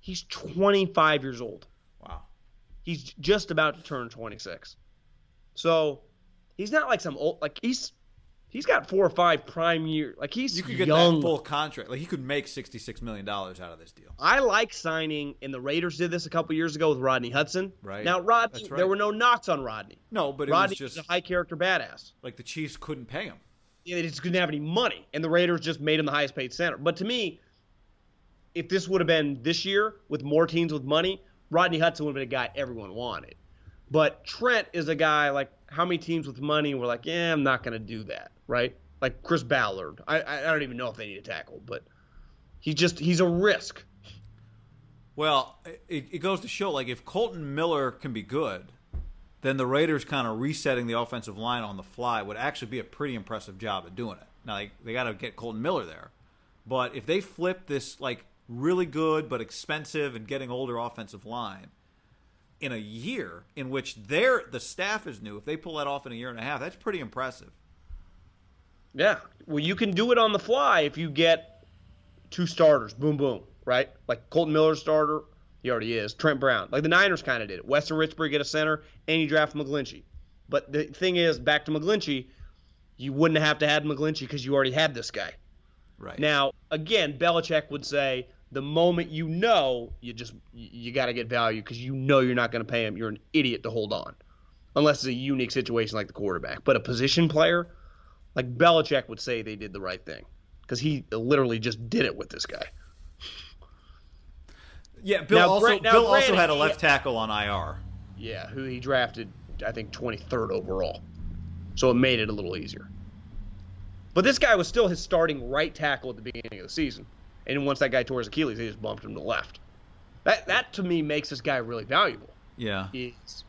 He's 25 years old. Wow. He's just about to turn 26. So he's not like some old like he's he's got four or five prime year. Like he's You could get young. that full contract. Like he could make sixty-six million dollars out of this deal. I like signing, and the Raiders did this a couple years ago with Rodney Hudson. Right. Now, Rodney, right. there were no knocks on Rodney. No, but it Rodney was just was a high character badass. like the Chiefs couldn't pay him. Yeah, they just didn't have any money, and the Raiders just made him the highest paid center. But to me, if this would have been this year with more teams with money, Rodney Hudson would have been a guy everyone wanted. But Trent is a guy like how many teams with money were like, yeah, I'm not going to do that, right? Like Chris Ballard. I, I don't even know if they need a tackle, but he just he's a risk. Well, it, it goes to show like if Kolton Miller can be good, then the Raiders kind of resetting the offensive line on the fly would actually be a pretty impressive job at doing it. Now they, they got to get Kolton Miller there, but if they flip this like really good but expensive and getting older offensive line in a year in which their the staff is new, if they pull that off in a year and a half, that's pretty impressive. Yeah. Well, you can do it on the fly if you get two starters. Boom, boom. Right? Like Kolton Miller starter. He already is. Trent Brown. Like the Niners kind of did it. Weston Richburg get a center, and you draft McGlinchey. But the thing is, back to McGlinchey, you wouldn't have to have McGlinchey because you already had this guy. Right Now, again, Belichick would say the moment you know, you just you, you got to get value because you know you're not going to pay him. You're an idiot to hold on, unless it's a unique situation like the quarterback. But a position player, like Belichick would say, they did the right thing because he literally just did it with this guy. Yeah, Bill Now, also Grant- now, Bill also had a he- left tackle on IR. Yeah, who he drafted, I think 23rd overall, so it made it a little easier. But this guy was still his starting right tackle at the beginning of the season, and once that guy tore his Achilles, they just bumped him to left. That that to me makes this guy really valuable. Yeah. is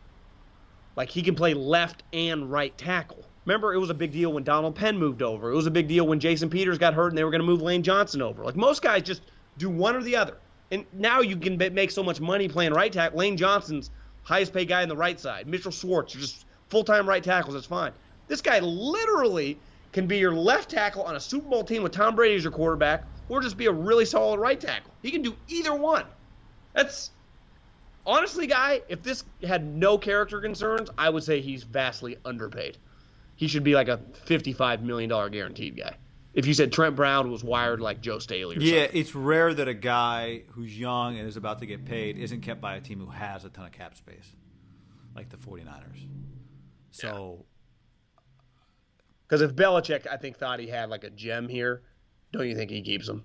like he can play left and right tackle. Remember, it was a big deal when Donald Penn moved over. It was a big deal when Jason Peters got hurt and they were going to move Lane Johnson over. Like most guys just do one or the other. And now you can make so much money playing right tackle. Lane Johnson's highest paid guy on the right side. Mitchell Schwartz, you're just full time right tackles. That's fine. This guy literally can be your left tackle on a Super Bowl team with Tom Brady as your quarterback, or just be a really solid right tackle. He can do either one. That's honestly, guy, if this had no character concerns, I would say he's vastly underpaid. He should be like a $55 million guaranteed guy. If you said Trent Brown was wired like Joe Staley or Yeah, something. it's rare that a guy who's young and is about to get paid isn't kept by a team who has a ton of cap space, like the 49ers. So, Because if Belichick, I think, thought he had like a gem here, don't you think he keeps him?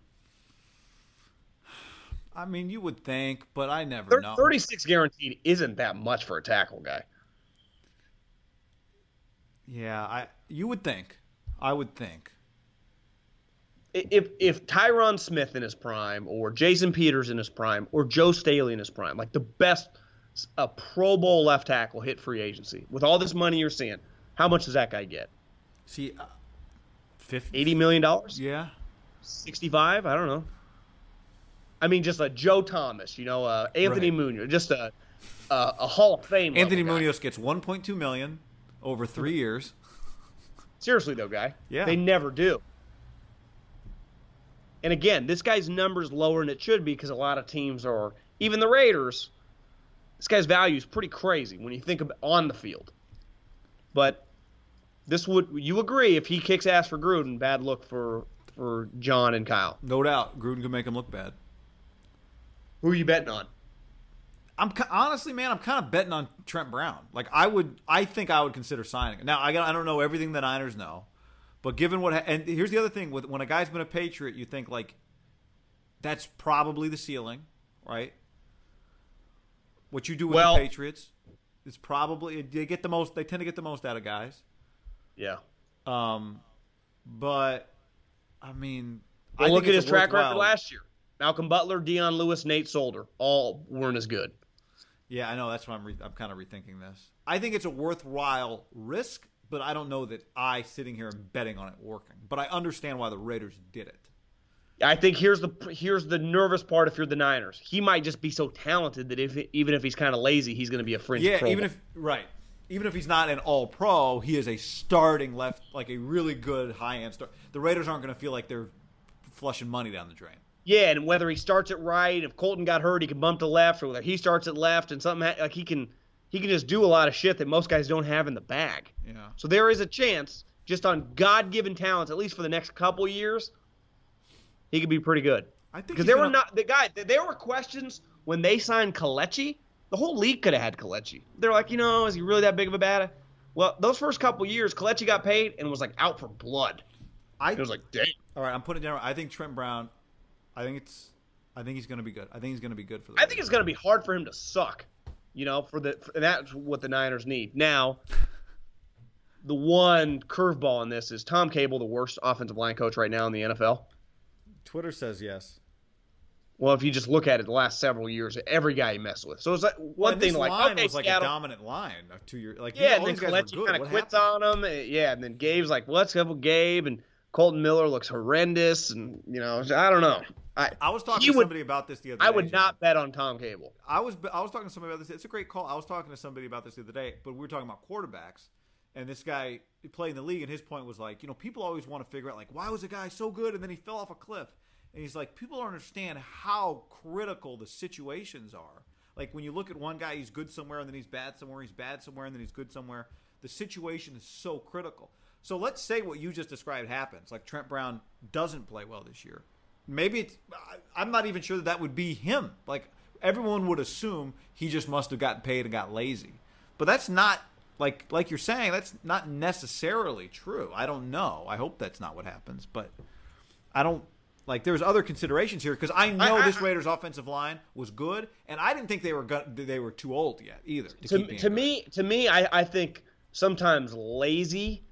I mean, you would think, but I never Thir- know. 36 guaranteed isn't that much for a tackle guy. Yeah, I you would think. I would think. If if Tyron Smith in his prime, or Jason Peters in his prime, or Joe Staley in his prime, like the best a Pro Bowl left tackle hit free agency with all this money you're seeing, how much does that guy get? See, uh, 50, Eighty million dollars? Yeah. 65? I don't know. I mean, just a Joe Thomas, you know, uh, Anthony Right. Munoz, just a, a a Hall of Fame. Anthony level guy. Gets 1.2 million over 3 years. Seriously though, guy. Yeah. They never do. And again, this guy's number's lower than it should be because a lot of teams are, even the Raiders. This guy's value is pretty crazy when you think of on the field. But this would you agree if he kicks ass for Gruden, bad look for for John and Kyle. No doubt, Gruden could make him look bad. Who are you betting on? I'm honestly, man, I'm kind of betting on Trent Brown. Like I would, I think I would consider signing. it. Now I got, I don't know everything the Niners know, but given what, and here's the other thing: with when a guy's been a Patriot, you think like that's probably the ceiling, right? What you do with Well- the Patriots is probably they get the most. They tend to get the most out of guys. Yeah. Um, but I mean, Well, I look at his track record worthwhile- last year. Malcolm Butler, Dion Lewis, Nate Solder, all weren't as good. Yeah, I know. That's why I'm re- I'm kind of rethinking this. I think it's a worthwhile risk, but I don't know that I sitting here and betting on it working. But I understand why the Raiders did it. I think here's the here's the nervous part. If you're the Niners, he might just be so talented that if even if he's kind of lazy, he's going to be a fringe. Yeah, Pro even if right, even if he's not an All Pro, he is a starting left, like a really good high end star. The Raiders aren't going to feel like they're flushing money down the drain. yeah, and whether he starts it right, if Kolton got hurt, he can bump to left, or whether he starts it left and something like he can he can just do a lot of shit that most guys don't have in the bag. Yeah. So there is a chance just on God-given talents, at least for the next couple years, he could be pretty good. I think Because there were not the guy. There were questions when they signed Kelechi. The whole league could have had Kelechi. They're like, you know, is he really that big of a bad? Well, those first couple years, Kelechi got paid and was like out for blood. I It was like, dang. all right. I'm putting it down. I think Trent Brown. I think it's. I think he's going to be good. I think he's going to be good for the. I think it's going to be hard for him to suck. You know, for the for, and that's what the Niners need. Now, [laughs] the one curveball in this is Tom Cable, the worst offensive line coach right now in the NFL. Twitter says yes. Well, if you just look at it, the last several years, every guy he messed with. So it's like one Well, thing like line okay, was like Seattle, a dominant line of two years. Like yeah, all and then Kelechi kind of quits happened? on him. Yeah, and then Gabe's like, well, let's go with Gabe, and Kolton Miller looks horrendous, and you know, I don't know. I I was talking to would- somebody about this the other I day. I would not bet on Tom Cable. I was I was talking to somebody about this. It's a great call. I was talking to somebody about this the other day, but we were talking about quarterbacks. And this guy playing the league, and his point was like, you know, people always want to figure out like, why was a guy so good and then he fell off a cliff? And he's like, people don't understand how critical the situations are. Like when you look at one guy, he's good somewhere, and then he's bad somewhere. He's bad somewhere, and then he's good somewhere. The situation is so critical. So let's say what you just described happens. Like Trent Brown doesn't play well this year. Maybe it's. I'm not even sure that that would be him. Like everyone would assume he just must have gotten paid and got lazy. But that's not like like you're saying. That's not necessarily true. I don't know. I hope that's not what happens. But I don't like. There's other considerations here because I know I- I- this Raiders offensive line was good, and I didn't think they were go- they were too old yet either. To, to, to me, to me, I, I think sometimes lazy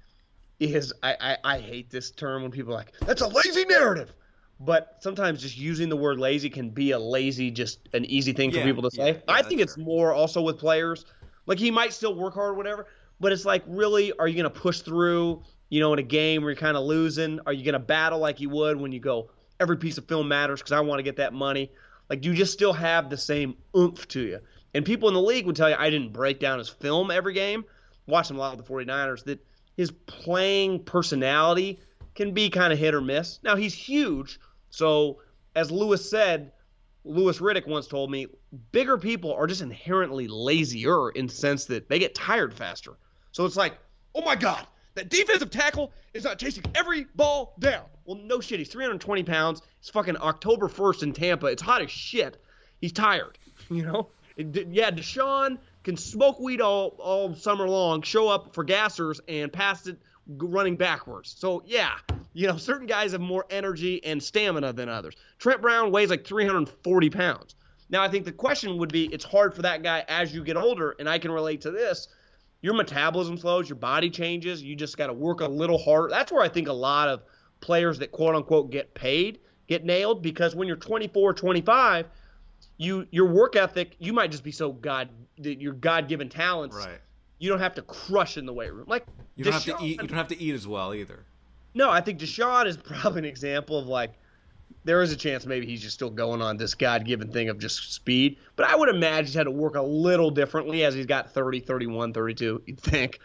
is I, I, I hate this term when people are like that's a lazy narrative, but sometimes just using the word lazy can be a lazy, just an easy thing for Yeah, people to say. yeah, yeah, I think it's fair. more also with players. Like he might still work hard, or whatever, but it's like really, are you going to push through? You know, in a game where you're kind of losing, are you going to battle like you would when you go? Every piece of film matters because I want to get that money. Like, do you just still have the same oomph to you? And people in the league would tell you I didn't break down his film every game. Watching a lot of the 49ers, that his playing personality can be kind of hit or miss. Now, he's huge. So, as Louis said, Louis Riddick once told me, bigger people are just inherently lazier in the sense that they get tired faster. So it's like, oh my God, that defensive tackle is not chasing every ball down. Well, no shit. He's 320 pounds. It's fucking October 1st in Tampa. It's hot as shit. He's tired. [laughs] You know? It- yeah, DeSean can smoke weed all, all summer long, show up for gassers, and pass it running backwards. So, yeah, you know, certain guys have more energy and stamina than others. Trent Brown weighs like 340 pounds. Now, I think the question would be it's hard for that guy as you get older, and I can relate to this. Your metabolism slows, your body changes, you just got to work a little harder. That's where I think a lot of players that quote unquote get paid get nailed because when you're 24, 25, you your work ethic, you might just be so god that your God-given talents, Right. you don't have to crush in the weight room. Like You don't have to eat. You don't have to eat as well either. no, I think DeSean is probably an example of like there is a chance maybe he's just still going on this God given thing of just speed. But I would imagine he's had to work a little differently as he's got 30, 31, 32, [laughs] you'd think.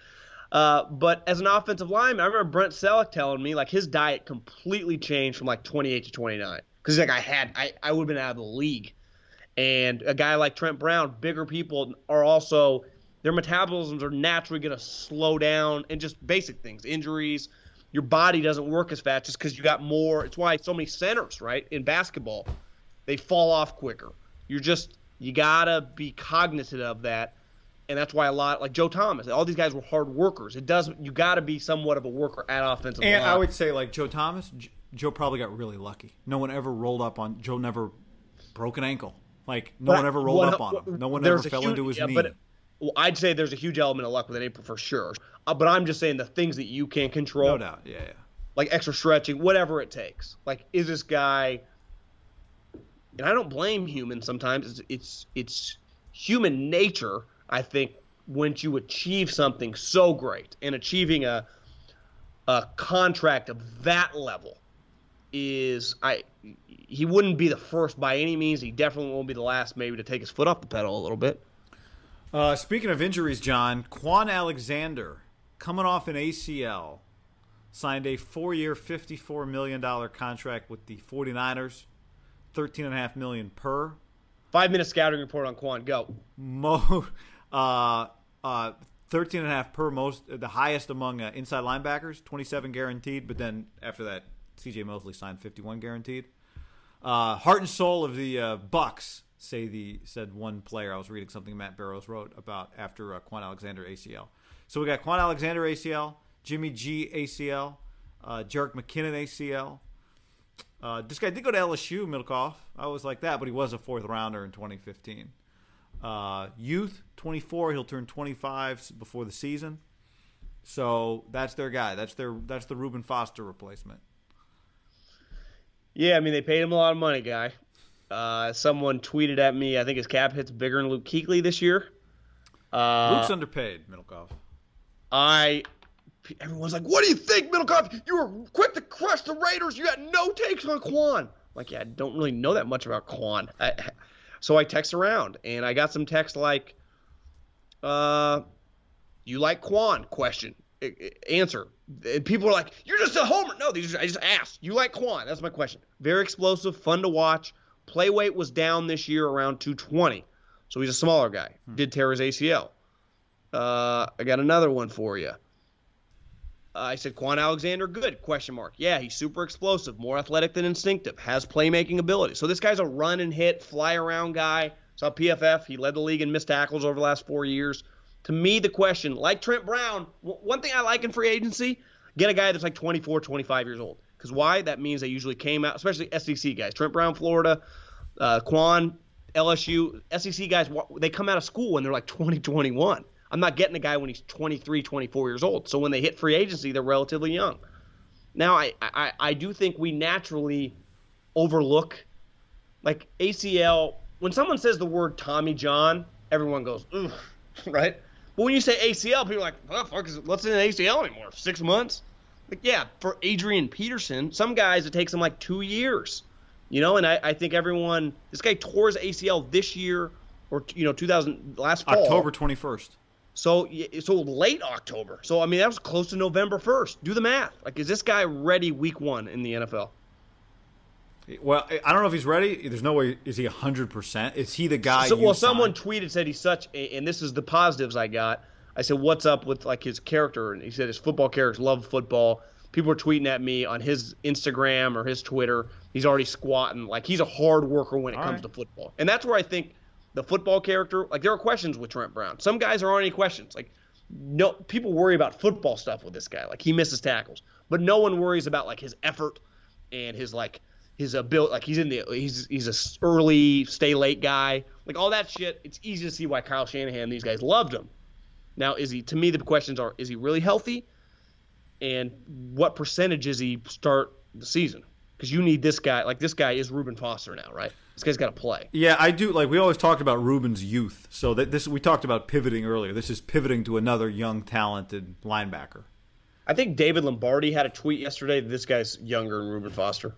Uh, but as an offensive lineman, I remember Brent Selleck telling me like his diet completely changed from like 28 to 29. Because like, I had, I, I would have been out of the league. And a guy like Trent Brown, bigger people are also, their metabolisms are naturally going to slow down and just basic things, injuries. Your body doesn't work as fast just because you got more. It's why so many centers, right, in basketball, they fall off quicker. You're just, you got to be cognizant of that. And that's why a lot, like Joe Thomas, all these guys were hard workers. It does, you got to be somewhat of a worker at offensive And line. I would say like Joe Thomas, Joe probably got really lucky. No one ever rolled up on Joe. Never broke an ankle. Like no But one ever rolled one- up on him. No one ever fell huge- into his yeah, knee. But well, I'd say there's a huge element of luck with an April for sure. Uh, but I'm just saying the things that you can't control, no doubt. Yeah, yeah. like extra stretching, whatever it takes. Like, is this guy? And I don't blame humans. Sometimes it's it's, it's human nature. I think once you achieve something so great and achieving a a contract of that level is I he wouldn't be the first by any means. He definitely won't be the last, maybe to take his foot off the pedal a little bit. Uh, speaking of injuries, John, Kwon Alexander, coming off an ACL, signed a four year, $54 million contract with the 49ers, 13.5 million per. Five minute scouting report on Kwon. Go. Mo, [laughs] uh, uh, 13 and a half per most, the highest among uh, inside linebackers, 27 guaranteed. But then after that, C.J. Mosley signed 51 guaranteed. Uh, heart and soul of the uh, Bucks, say the said one player. I was reading something Matt Barrows wrote about after uh, Kwon Alexander ACL. So we got Kwon Alexander ACL, Jimmy G ACL, uh, McKinnon ACL. Uh, this guy did go to LSU, Middlekauff. I was like that, but he was a fourth rounder in 2015. Uh, youth, 24. He'll turn 25 before the season. So that's their guy. That's their that's the Reuben Foster replacement. Yeah, I mean they paid him a lot of money, guy. Uh, someone tweeted at me. I think his cap hit's bigger than Luke Kuechly this year. Uh, Luke's underpaid, Middlekauff. I everyone's like, "What do you think, Middlekauff? You were quick to crush the Raiders. You got no takes on Kwon." I'm like, yeah, I don't really know that much about Kwon. I, [laughs] so I text around, and I got some text like, "Uh, you like Kwon?" Question answer. And people are like, "You're just a homer." No, these are, I just asked. You like Kwon? That's my question. Very explosive, fun to watch. Play weight was down this year around 220, so he's a smaller guy. Did tear his ACL. Uh, I got another one for you. Uh, I said Kwon Alexander, good? Question mark. Yeah, he's super explosive, more athletic than instinctive, has playmaking ability. So this guy's a run and hit, fly around guy. Saw PFF. He led the league in missed tackles over the last four years. To me, the question, like Trent Brown, w- one thing I like in free agency, get a guy that's like 24, 25 years old. Because why? That means they usually came out, especially SEC guys. Trent Brown, Florida, uh, Kwon, LSU, SEC guys, they come out of school when they're like 20, 21. I'm not getting a guy when he's 23, 24 years old. So when they hit free agency, they're relatively young. Now, I, I, I do think we naturally overlook, like ACL. When someone says the word Tommy John, everyone goes, ooh, [laughs] right? But when you say ACL, people are like, oh, fuck, is, what's in an ACL anymore? Six months? Like, yeah, for Adrian Peterson, some guys it takes them like two years, you know. And I, I think everyone, this guy tore his ACL this year, or you know, 2000 last fall. October 21st. So so late October. So I mean that was close to November 1st. Do the math. Like is this guy ready week 1 in the NFL? Well, I don't know if he's ready. There's no way. Is he 100%? Is he the guy? So, well someone signed? tweeted said he's such a, and this is the positives I got. I said what's up with like his character and he said his football characters love football. People are tweeting at me on his Instagram or his Twitter. He's already squatting like he's a hard worker when it All comes right. to football. And that's where I think the football character like there are questions with Trent Brown. Some guys there aren't any questions. Like no people worry about football stuff with this guy. Like he misses tackles, but no one worries about like his effort and his like his ability. Like he's in the he's he's a early stay late guy. Like all that shit. It's easy to see why Kyle Shanahan these guys loved him. Now is he? To me, the questions are: Is he really healthy? And what percentage is he start the season? Because you need this guy. Like this guy is Reuben Foster now, right? This guy's got to play. Yeah, I do. Like we always talked about Reuben's youth. So that this we talked about pivoting earlier. This is pivoting to another young, talented linebacker. I think David Lombardi had a tweet yesterday that this guy's younger than Reuben Foster.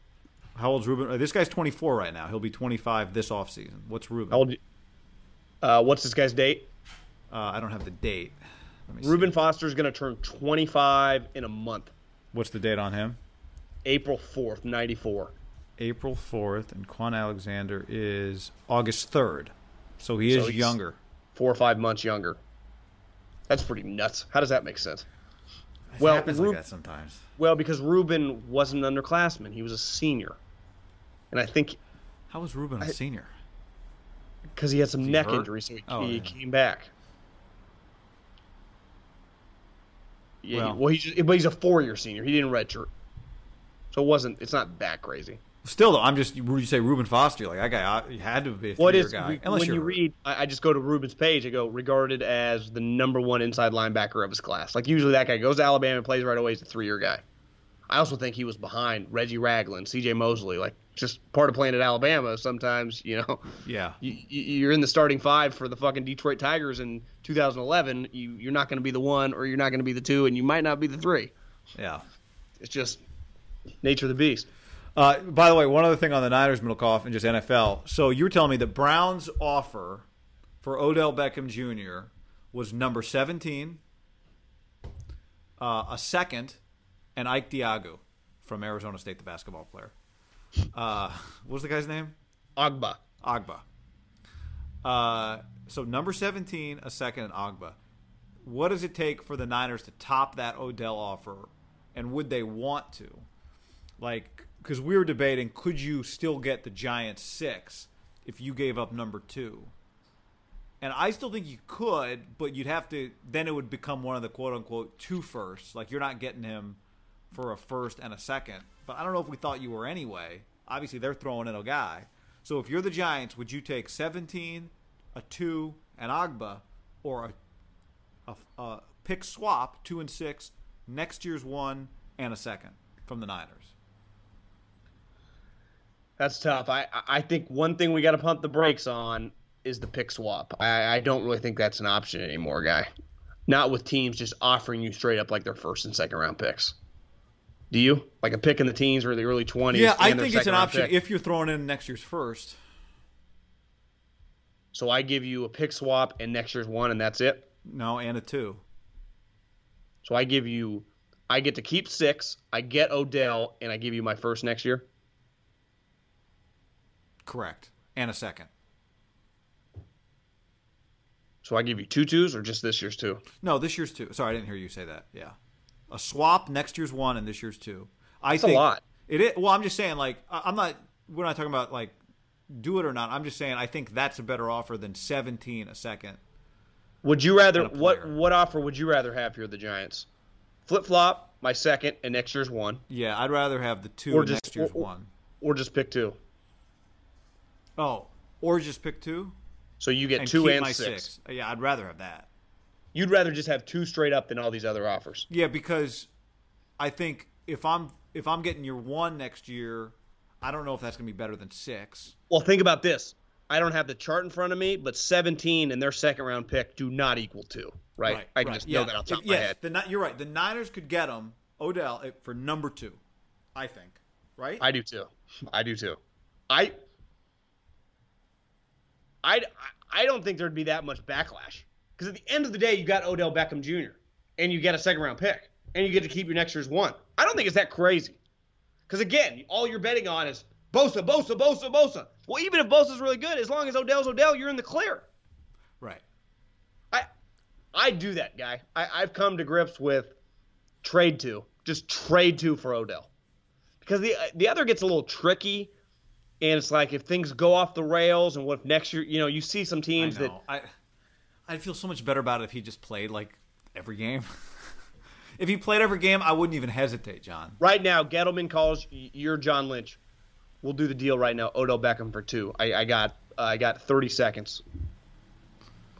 How old's Reuben? This guy's 24 right now. He'll be 25 this offseason. What's Reuben? How old? Uh, what's this guy's date? Uh, I don't have the date. Reuben Foster is going to turn 25 in a month, What's the date on him? April 4th, 94. April 4th, and Kwon Alexander is August 3rd. So he is So he's- younger. Four or five months younger. That's pretty nuts. How does that make sense? It Well, happens Ru- like that sometimes. Well, because Reuben wasn't an underclassman; he was a senior, and I think How was Reuben a senior? because he had some he neck hurt? injury, so he, Oh, he yeah. came back. Yeah, Well- well, he's but he's a four-year senior. He didn't redshirt, so it wasn't. It's not that crazy. Still, though, I'm just you say Reuben Foster. Like that guy uh, he had to be a What three-year guy. Unless when you read? I, I just go to Reuben's page. I go regarded as the number one inside linebacker of his class. Like usually that guy goes to Alabama and plays right away. He's a three-year guy. I also think he was behind Reggie Ragland, C.J. Mosley. Like just part of playing at Alabama. Sometimes you know yeah. [laughs] you, you're in the starting five for the fucking Detroit Tigers in 2011. You you're not going to be the one, or you're not going to be the two, and you might not be the three. Yeah. It's just nature of the beast. Uh, by the way, one other thing on the Niners, Middlekauff, and just NFL. So you were telling me the Browns' offer for Odell Beckham Jr. was number 17, uh, a second, and Ike Diago from Arizona State, the basketball player. Uh, what was the guy's name? Agba. Agba. Uh, so number 17, a second, and Agba. what does it take for the Niners to top that Odell offer, and would they want to? Like, because we were debating, could you still get the Giants six if you gave up number two? And I still think you could, but you'd have to. Then it would become one of the quote unquote two firsts. Like you're not getting him for a first and a second. But I don't know if we thought you were anyway. Obviously, they're throwing in a guy. So if you're the Giants, would you take 17, a two, and Agba, or a, a, a pick swap, two and six, next year's one and a second from the Niners? That's tough. I I think one thing we got to pump the brakes on is the pick swap. I, I don't really think that's an option anymore, guy. Not with teams just offering you straight up like their first and second round picks. Do you like a pick in the teens or the early twenties? Yeah, I think it's an option pick? if you're throwing in next year's first. So I give you a pick swap and next year's one, and that's it. No, and a two. So I give you, I get to keep six. I get Odell, and I give you my first next year. Correct, and a second. So I give you two twos, or just this year's two? No, this year's two. Sorry, I didn't hear you say that. Yeah, a swap next year's one, and this year's two. I That's think a lot. It is. Well, I'm just saying, like, I'm not. We're not talking about like do it or not. I'm just saying I think that's a better offer than 17 a second. Would you rather what what offer would you rather have here the Giants? Flip flop, my second and next year's one. Yeah, I'd rather have the two or just, next year's or, one. Or just pick two. Oh, or just pick two? So you get and two and six. six. Yeah, I'd rather have that. You'd rather just have two straight up than all these other offers. Yeah, because I think if I'm if I'm getting your one next year, I don't know if that's going to be better than six. Well, think about this. I don't have the chart in front of me, but 17 and their second round pick do not equal two, right? right I can right. just yeah. know that off top if, of my yes, head. The, you're right. The Niners could get them, Odell, eh, for number two, I think. Right? I do too. I do too. I, I, I don't think there'd be that much backlash because at the end of the day, you got Odell Beckham Jr. and you get a second round pick and you get to keep your next year's one. I don't think it's that crazy. Because again, all you're betting on is Bosa, Bosa, Bosa, Bosa. Well, even if Bosa's really good, as long as Odell's Odell, you're in the clear. Right. I I do that, guy. I, I've come to grips with trade two. Just trade two for Odell. Because the the other gets a little tricky. And it's like if things go off the rails, and what if next year, you know, you see some teams that I I'd feel so much better about it if he just played like every game. [laughs] if he played every game, I wouldn't even hesitate, John. Right now, Gettleman calls you're John Lynch. We'll do the deal right now. Odell Beckham for two. I, I got uh, I got 30 seconds.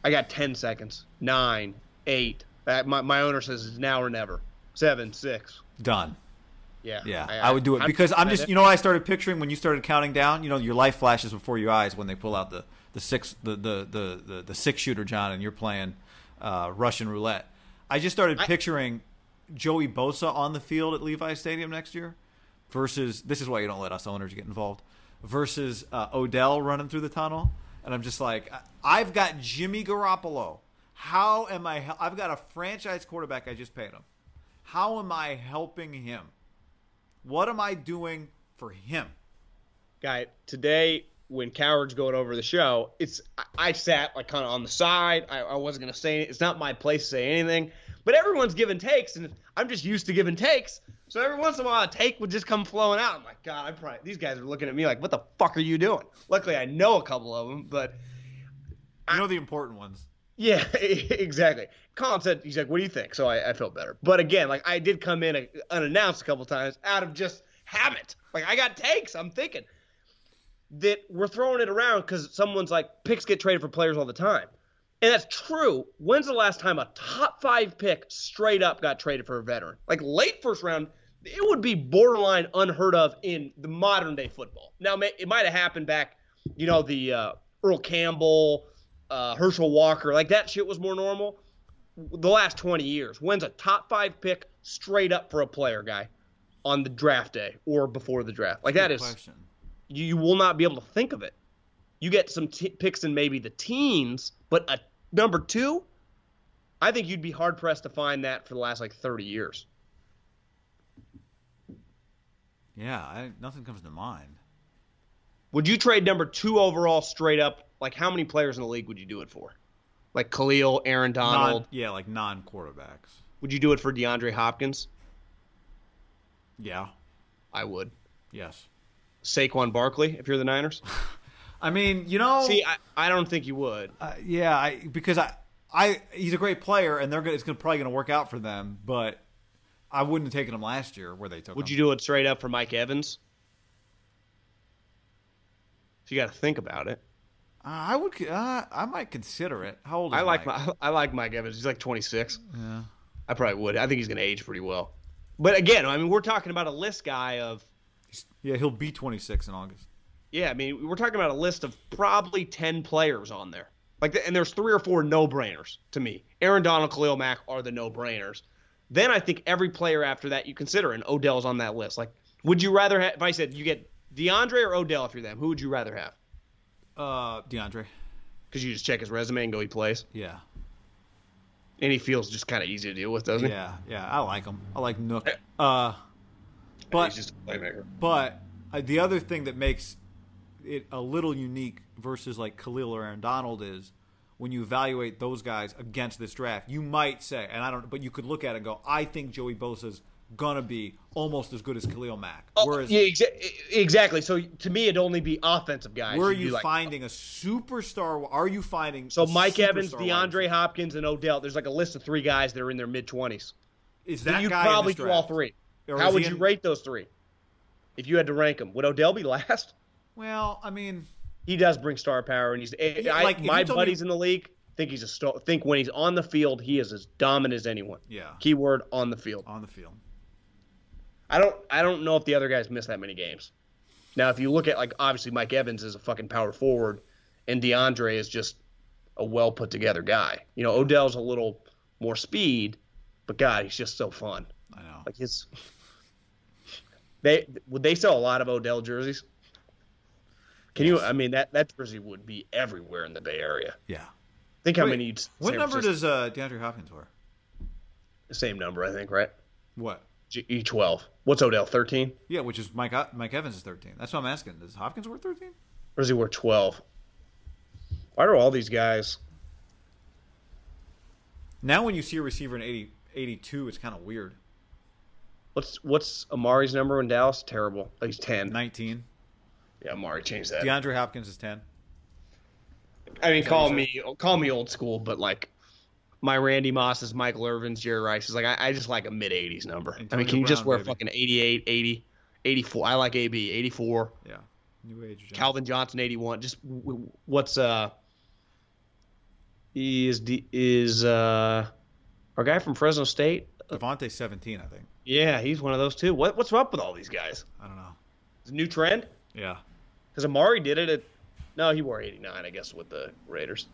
I got 10 seconds. Nine, eight. Uh, my my owner says it's now or never. Seven, six. Done. Yeah, yeah, I, I, I would do it because I'm just, you know, what I started picturing when you started counting down. You know, your life flashes before your eyes when they pull out the the six the the the the, the six shooter, John, and you're playing uh, Russian roulette. I just started picturing Joey Bosa on the field at Levi Stadium next year versus this is why you don't let us owners get involved versus uh, Odell running through the tunnel, and I'm just like, I've got Jimmy Garoppolo. How am I? I've got a franchise quarterback. I just paid him. How am I helping him? What am I doing for him? Guy, today when Cowherd's going over the show, it's I sat like kind of on the side. I, I wasn't gonna say it. It's not my place to say anything. But everyone's giving takes, and I'm just used to giving takes. So every once in a while, a take would just come flowing out. I'm like, God, I probably these guys are looking at me like, what the fuck are you doing? Luckily, I know a couple of them, but you know the important ones. Yeah, [laughs] exactly. Colin said, he's like, what do you think? So I, I felt better. But again, like I did come in uh, unannounced a couple times out of just habit. Like I got takes. I'm thinking that we're throwing it around because someone's like, picks get traded for players all the time. And that's true. When's the last time a top five pick straight up got traded for a veteran? Like late first round, it would be borderline unheard of in the modern day football. Now, it might have happened back, you know, the uh, Earl Campbell, uh, Herschel Walker, like that shit was more normal. The last 20 years, when's a top five pick straight up for a player guy on the draft day or before the draft? Like Good that is, question. You, you will not be able to think of it. You get some t- picks in maybe the teens, but a Number two, I think you'd be hard pressed to find that for the last like 30 years. Yeah, I, nothing comes to mind. Would you trade number two overall straight up? Like, how many players in the league would you do it for? Like Khalil, Aaron Donald. Non, yeah, like non quarterbacks. Would you do it for DeAndre Hopkins? Yeah. I would. Yes. Saquon Barkley, if you're the Niners. [laughs] I mean, you know. See, I, I don't think you would. Uh, yeah, I because I I he's a great player and they're gonna, it's gonna, probably going to work out for them, but I wouldn't have taken him last year where they took Would him. you do it straight up for Mike Evans? If you got to think about it. Uh, I would. Uh, I might consider it. How old? Is I like Mike? my, [laughs] I like Mike Evans. He's like 26. Yeah. I probably would. I think he's going to age pretty well. But again, I mean, we're talking about a list guy of Yeah, he'll be 26 in August. yeah. I mean, we're talking about a list of probably 10 players on there. Like, and there's three or four no-brainers to me. Aaron Donald, Khalil Mack are the no-brainers. Then I think every player after that you consider, and Odell's on that list. Like, would you rather have? If I said you get DeAndre or Odell if you're them, who would you rather have? Uh, DeAndre. Because you just check his resume and go he plays, Yeah. and he feels just kind of easy to deal with, doesn't he? Yeah, yeah. I like him. I like Nuk. Uh, but he's just a playmaker. But uh, the other thing that makes it a little unique versus like Khalil or Aaron Donald is when you evaluate those guys against this draft, you might say, and I don't, but you could look at it and go, I think Joey Bosa's gonna be almost as good as Khalil Mack. Whereas, Oh, yeah, exa- exactly. So to me, it'd only be offensive guys. where are You'd like- finding a superstar? Are you finding So Mike Evans, DeAndre? Hopkins, and Odell. There's like a list of three guys that are in their mid twenties. Is that You'd guy in probably do all three. How would he you in- rate those three? If you had to rank them, would Odell be [laughs] last? Well, I mean, He does bring star power, and he's. Eh, yeah, I, like, my told me- buddies in the league think he's a star. Think when he's on the field, he is as dominant as anyone. yeah, Keyword on the field. on the field. I don't. I don't know if the other guys miss that many games. Now, if you look at like obviously Mike Evans is a fucking power forward, and DeAndre is just a well put together guy. You know, Odell's a little more speed, but God, he's just so fun. I know. Like his. They would they sell a lot of Odell jerseys? Can you? I mean that that jersey would be everywhere in the Bay Area. Yeah. Think how Wait, many? you'd- What number Francisco- does uh, DeAndre Hopkins wear? the same number? I think right. What? E twelve. What's Odell? Thirteen? Yeah, which is Mike Mike Evans is 13. That's what I'm asking. Does Hopkins wear 13? Or does he wear twelve? Why do all these guys? Now when you see a receiver in 80, 82, it's kind of weird. What's what's Amari's number in Dallas? Terrible. Oh, he's ten. 19. Yeah, Amari changed that. DeAndre Hopkins is 10. I mean, call me call me old school, but like my Randy Moss is Michael Irvin's, Jerry Rice is like I, I just like a mid 80s number. I mean, can you just wear baby. fucking 88, 80, 84? I like AB 84. Yeah. New age. John. Calvin Johnson 81. Just w- w- what's uh he is the is uh our guy from Fresno State? Davante 17, I think. Yeah, he's one of those too. What what's up with all these guys? I don't know. Is it a new trend? Yeah. Because Amari did it at no, he wore 89, I guess, with the Raiders.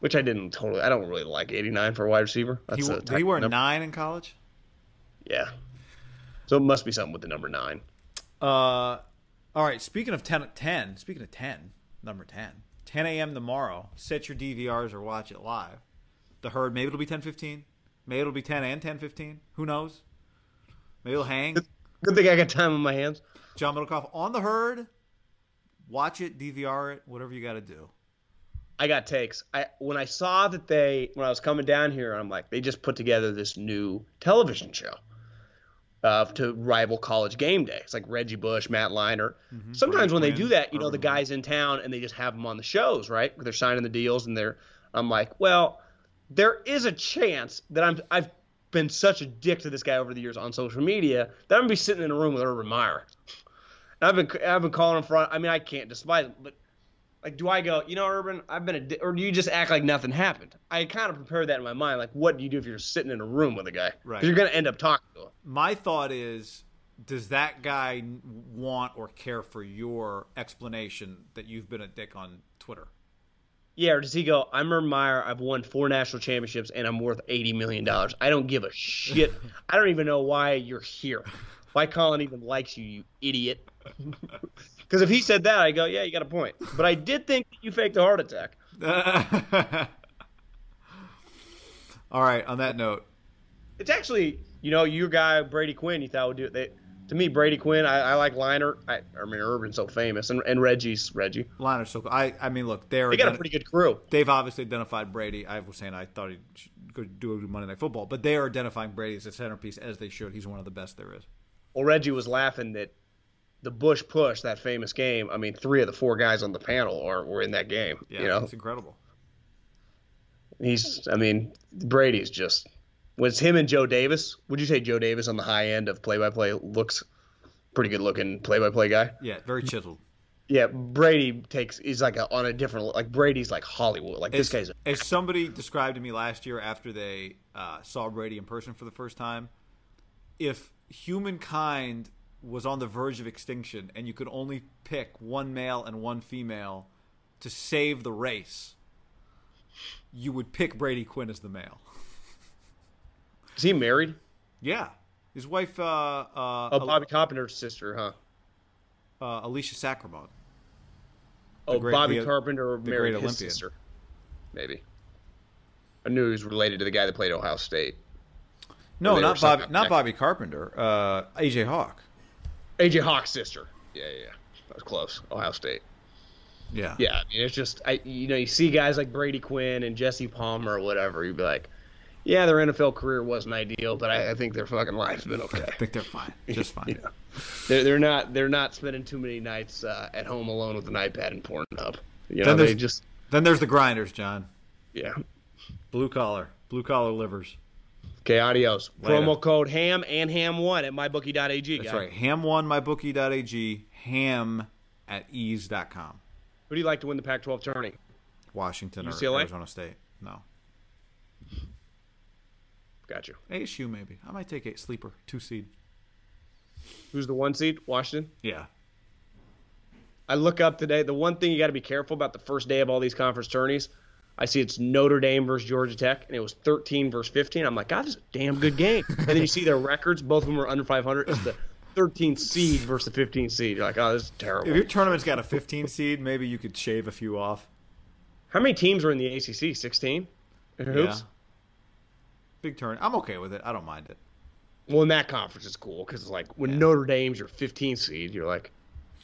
Which I didn't totally. I don't really like 89 for a wide receiver. He, That's a did he wear number. 9 in college? Yeah. So it must be something with the number nine. Uh, all right. Speaking of 10, 10 speaking of 10, number 10, 10 a.m. tomorrow, set your DVRs or watch it live. The herd, maybe it'll be 10:15. Maybe it'll be 10 and 10:15. Who knows? Maybe it'll hang. Good thing I got time on my hands. John Middlekauff on the herd. Watch it, DVR it, whatever you got to do. I got takes. I when I saw that they when I was coming down here, I'm like, they just put together this new television show uh, to rival College Game Day. It's like Reggie Bush, Matt Leinart. Sometimes when they do that, you know, the guys in town and they just have them on the shows, right? They're signing the deals and they're. I'm like, well, there is a chance that I'm. I've been such a dick to this guy over the years on social media that I'm gonna be sitting in a room with Urban Meyer. And I've been I've been calling him front. I mean, I can't despise him, but like, do I go, you know, Urban, I've been a, di-, or do you just act like nothing happened? I kind of prepare that in my mind. Like, what do you do if you're sitting in a room with a guy? Right. You're going to end up talking to him. My thought is does that guy want or care for your explanation that you've been a dick on Twitter? Yeah, or does he go, I'm Urban Meyer, I've won four national championships, and I'm worth $80 million. I don't give a shit. [laughs] I don't even know why you're here. Why Colin even likes you, you idiot. [laughs] Because if he said that, I go, yeah, you got a point. But I did think that you faked a heart attack. [laughs] All right, on that note, It's actually, you know, your guy Brady Quinn. You thought would do it. They, to me, Brady Quinn. I, I like Leinart. I, I mean, Urban's so famous, and, and Reggie's Reggie. Leinart's so cool. I, I mean, look, they're They got a pretty good crew. They've obviously identified Brady. I was saying I thought he could do a Monday Night Football, but they are identifying Brady as a centerpiece as they should. He's one of the best there is. Well, Reggie was laughing that the Bush push, that famous game. I mean, three of the four guys on the panel are were in that game. Yeah, you know, it's incredible. he's. I mean, Brady's just. Was him and Joe Davis? Would you say Joe Davis on the high end of play-by-play looks pretty good looking play-by-play guy? Yeah, very chiseled. Yeah, Brady takes. He's like a, on a different. Like Brady's like Hollywood. Like this as, guy's. as somebody described to me last year after they uh, saw Brady in person for the first time, if humankind was on the verge of extinction and you could only pick one male and one female to save the race, you would pick Brady Quinn as the male. Is he married? Yeah, his wife, uh, uh, Oh, Bobby Carpenter's sister, huh? uh, Alicia Sacramone. Oh, great- Bobby the- Carpenter the married his Olympian. sister. Maybe. I knew he was related to the guy that played Ohio State. No, not Bobby, not. Bobby Carpenter. Uh, AJ Hawk. AJ Hawk's sister. Yeah, yeah, yeah. That was close. Ohio State. Yeah, Yeah, I mean, it's just I, you know, you see guys like Brady Quinn and Jesse Palmer or whatever. You'd be like, yeah, their NFL career wasn't ideal, but I, I think their fucking life's been okay. [laughs] I think they're fine, just [laughs] fine. You know, they're, they're not they're not spending too many nights uh, at home alone with an iPad and Pornhub. You know, Then they there's- just Then there's the grinders, John. yeah. Blue collar, blue collar livers. Okay, adios. Later. Promo code ham and ham one at mybookie.ag. That's guy. right. Ham1mybookie.ag, ham at eaze.com. Who do you like to win the Pac-12 tourney? Washington or UCLA? Arizona State. No. Got you. ASU maybe. I might take a sleeper, two seed. Who's the one seed? Washington. Yeah. I look up today. The one thing you got to be careful about the first day of all these conference tourneys, I see it's Notre Dame versus Georgia Tech, and it was 13 versus 15. I'm like, God, this is a damn good game. and then you see their records; both of them are under 500. It's the 13th seed versus the 15th seed. You're like, oh, this is terrible. If your tournament's got a 15 seed, maybe you could shave a few off. How many teams are in the ACC? 16. In hoops? Yeah. Big turn. I'm okay with it. I don't mind it. Well, in that conference, it's cool because it's like when Notre Dame's your 15 seed, you're like,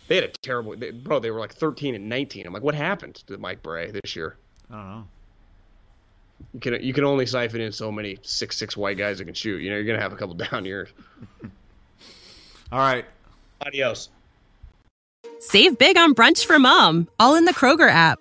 they had a terrible, they, bro. They were like 13 and 19. I'm like, what happened to Mike Brey this year? I don't know. You can you can only siphon in so many six six white guys that can shoot. You know, you're gonna have a couple [laughs] down years. All right. Adios. Save big on brunch for mom, all in the Kroger app.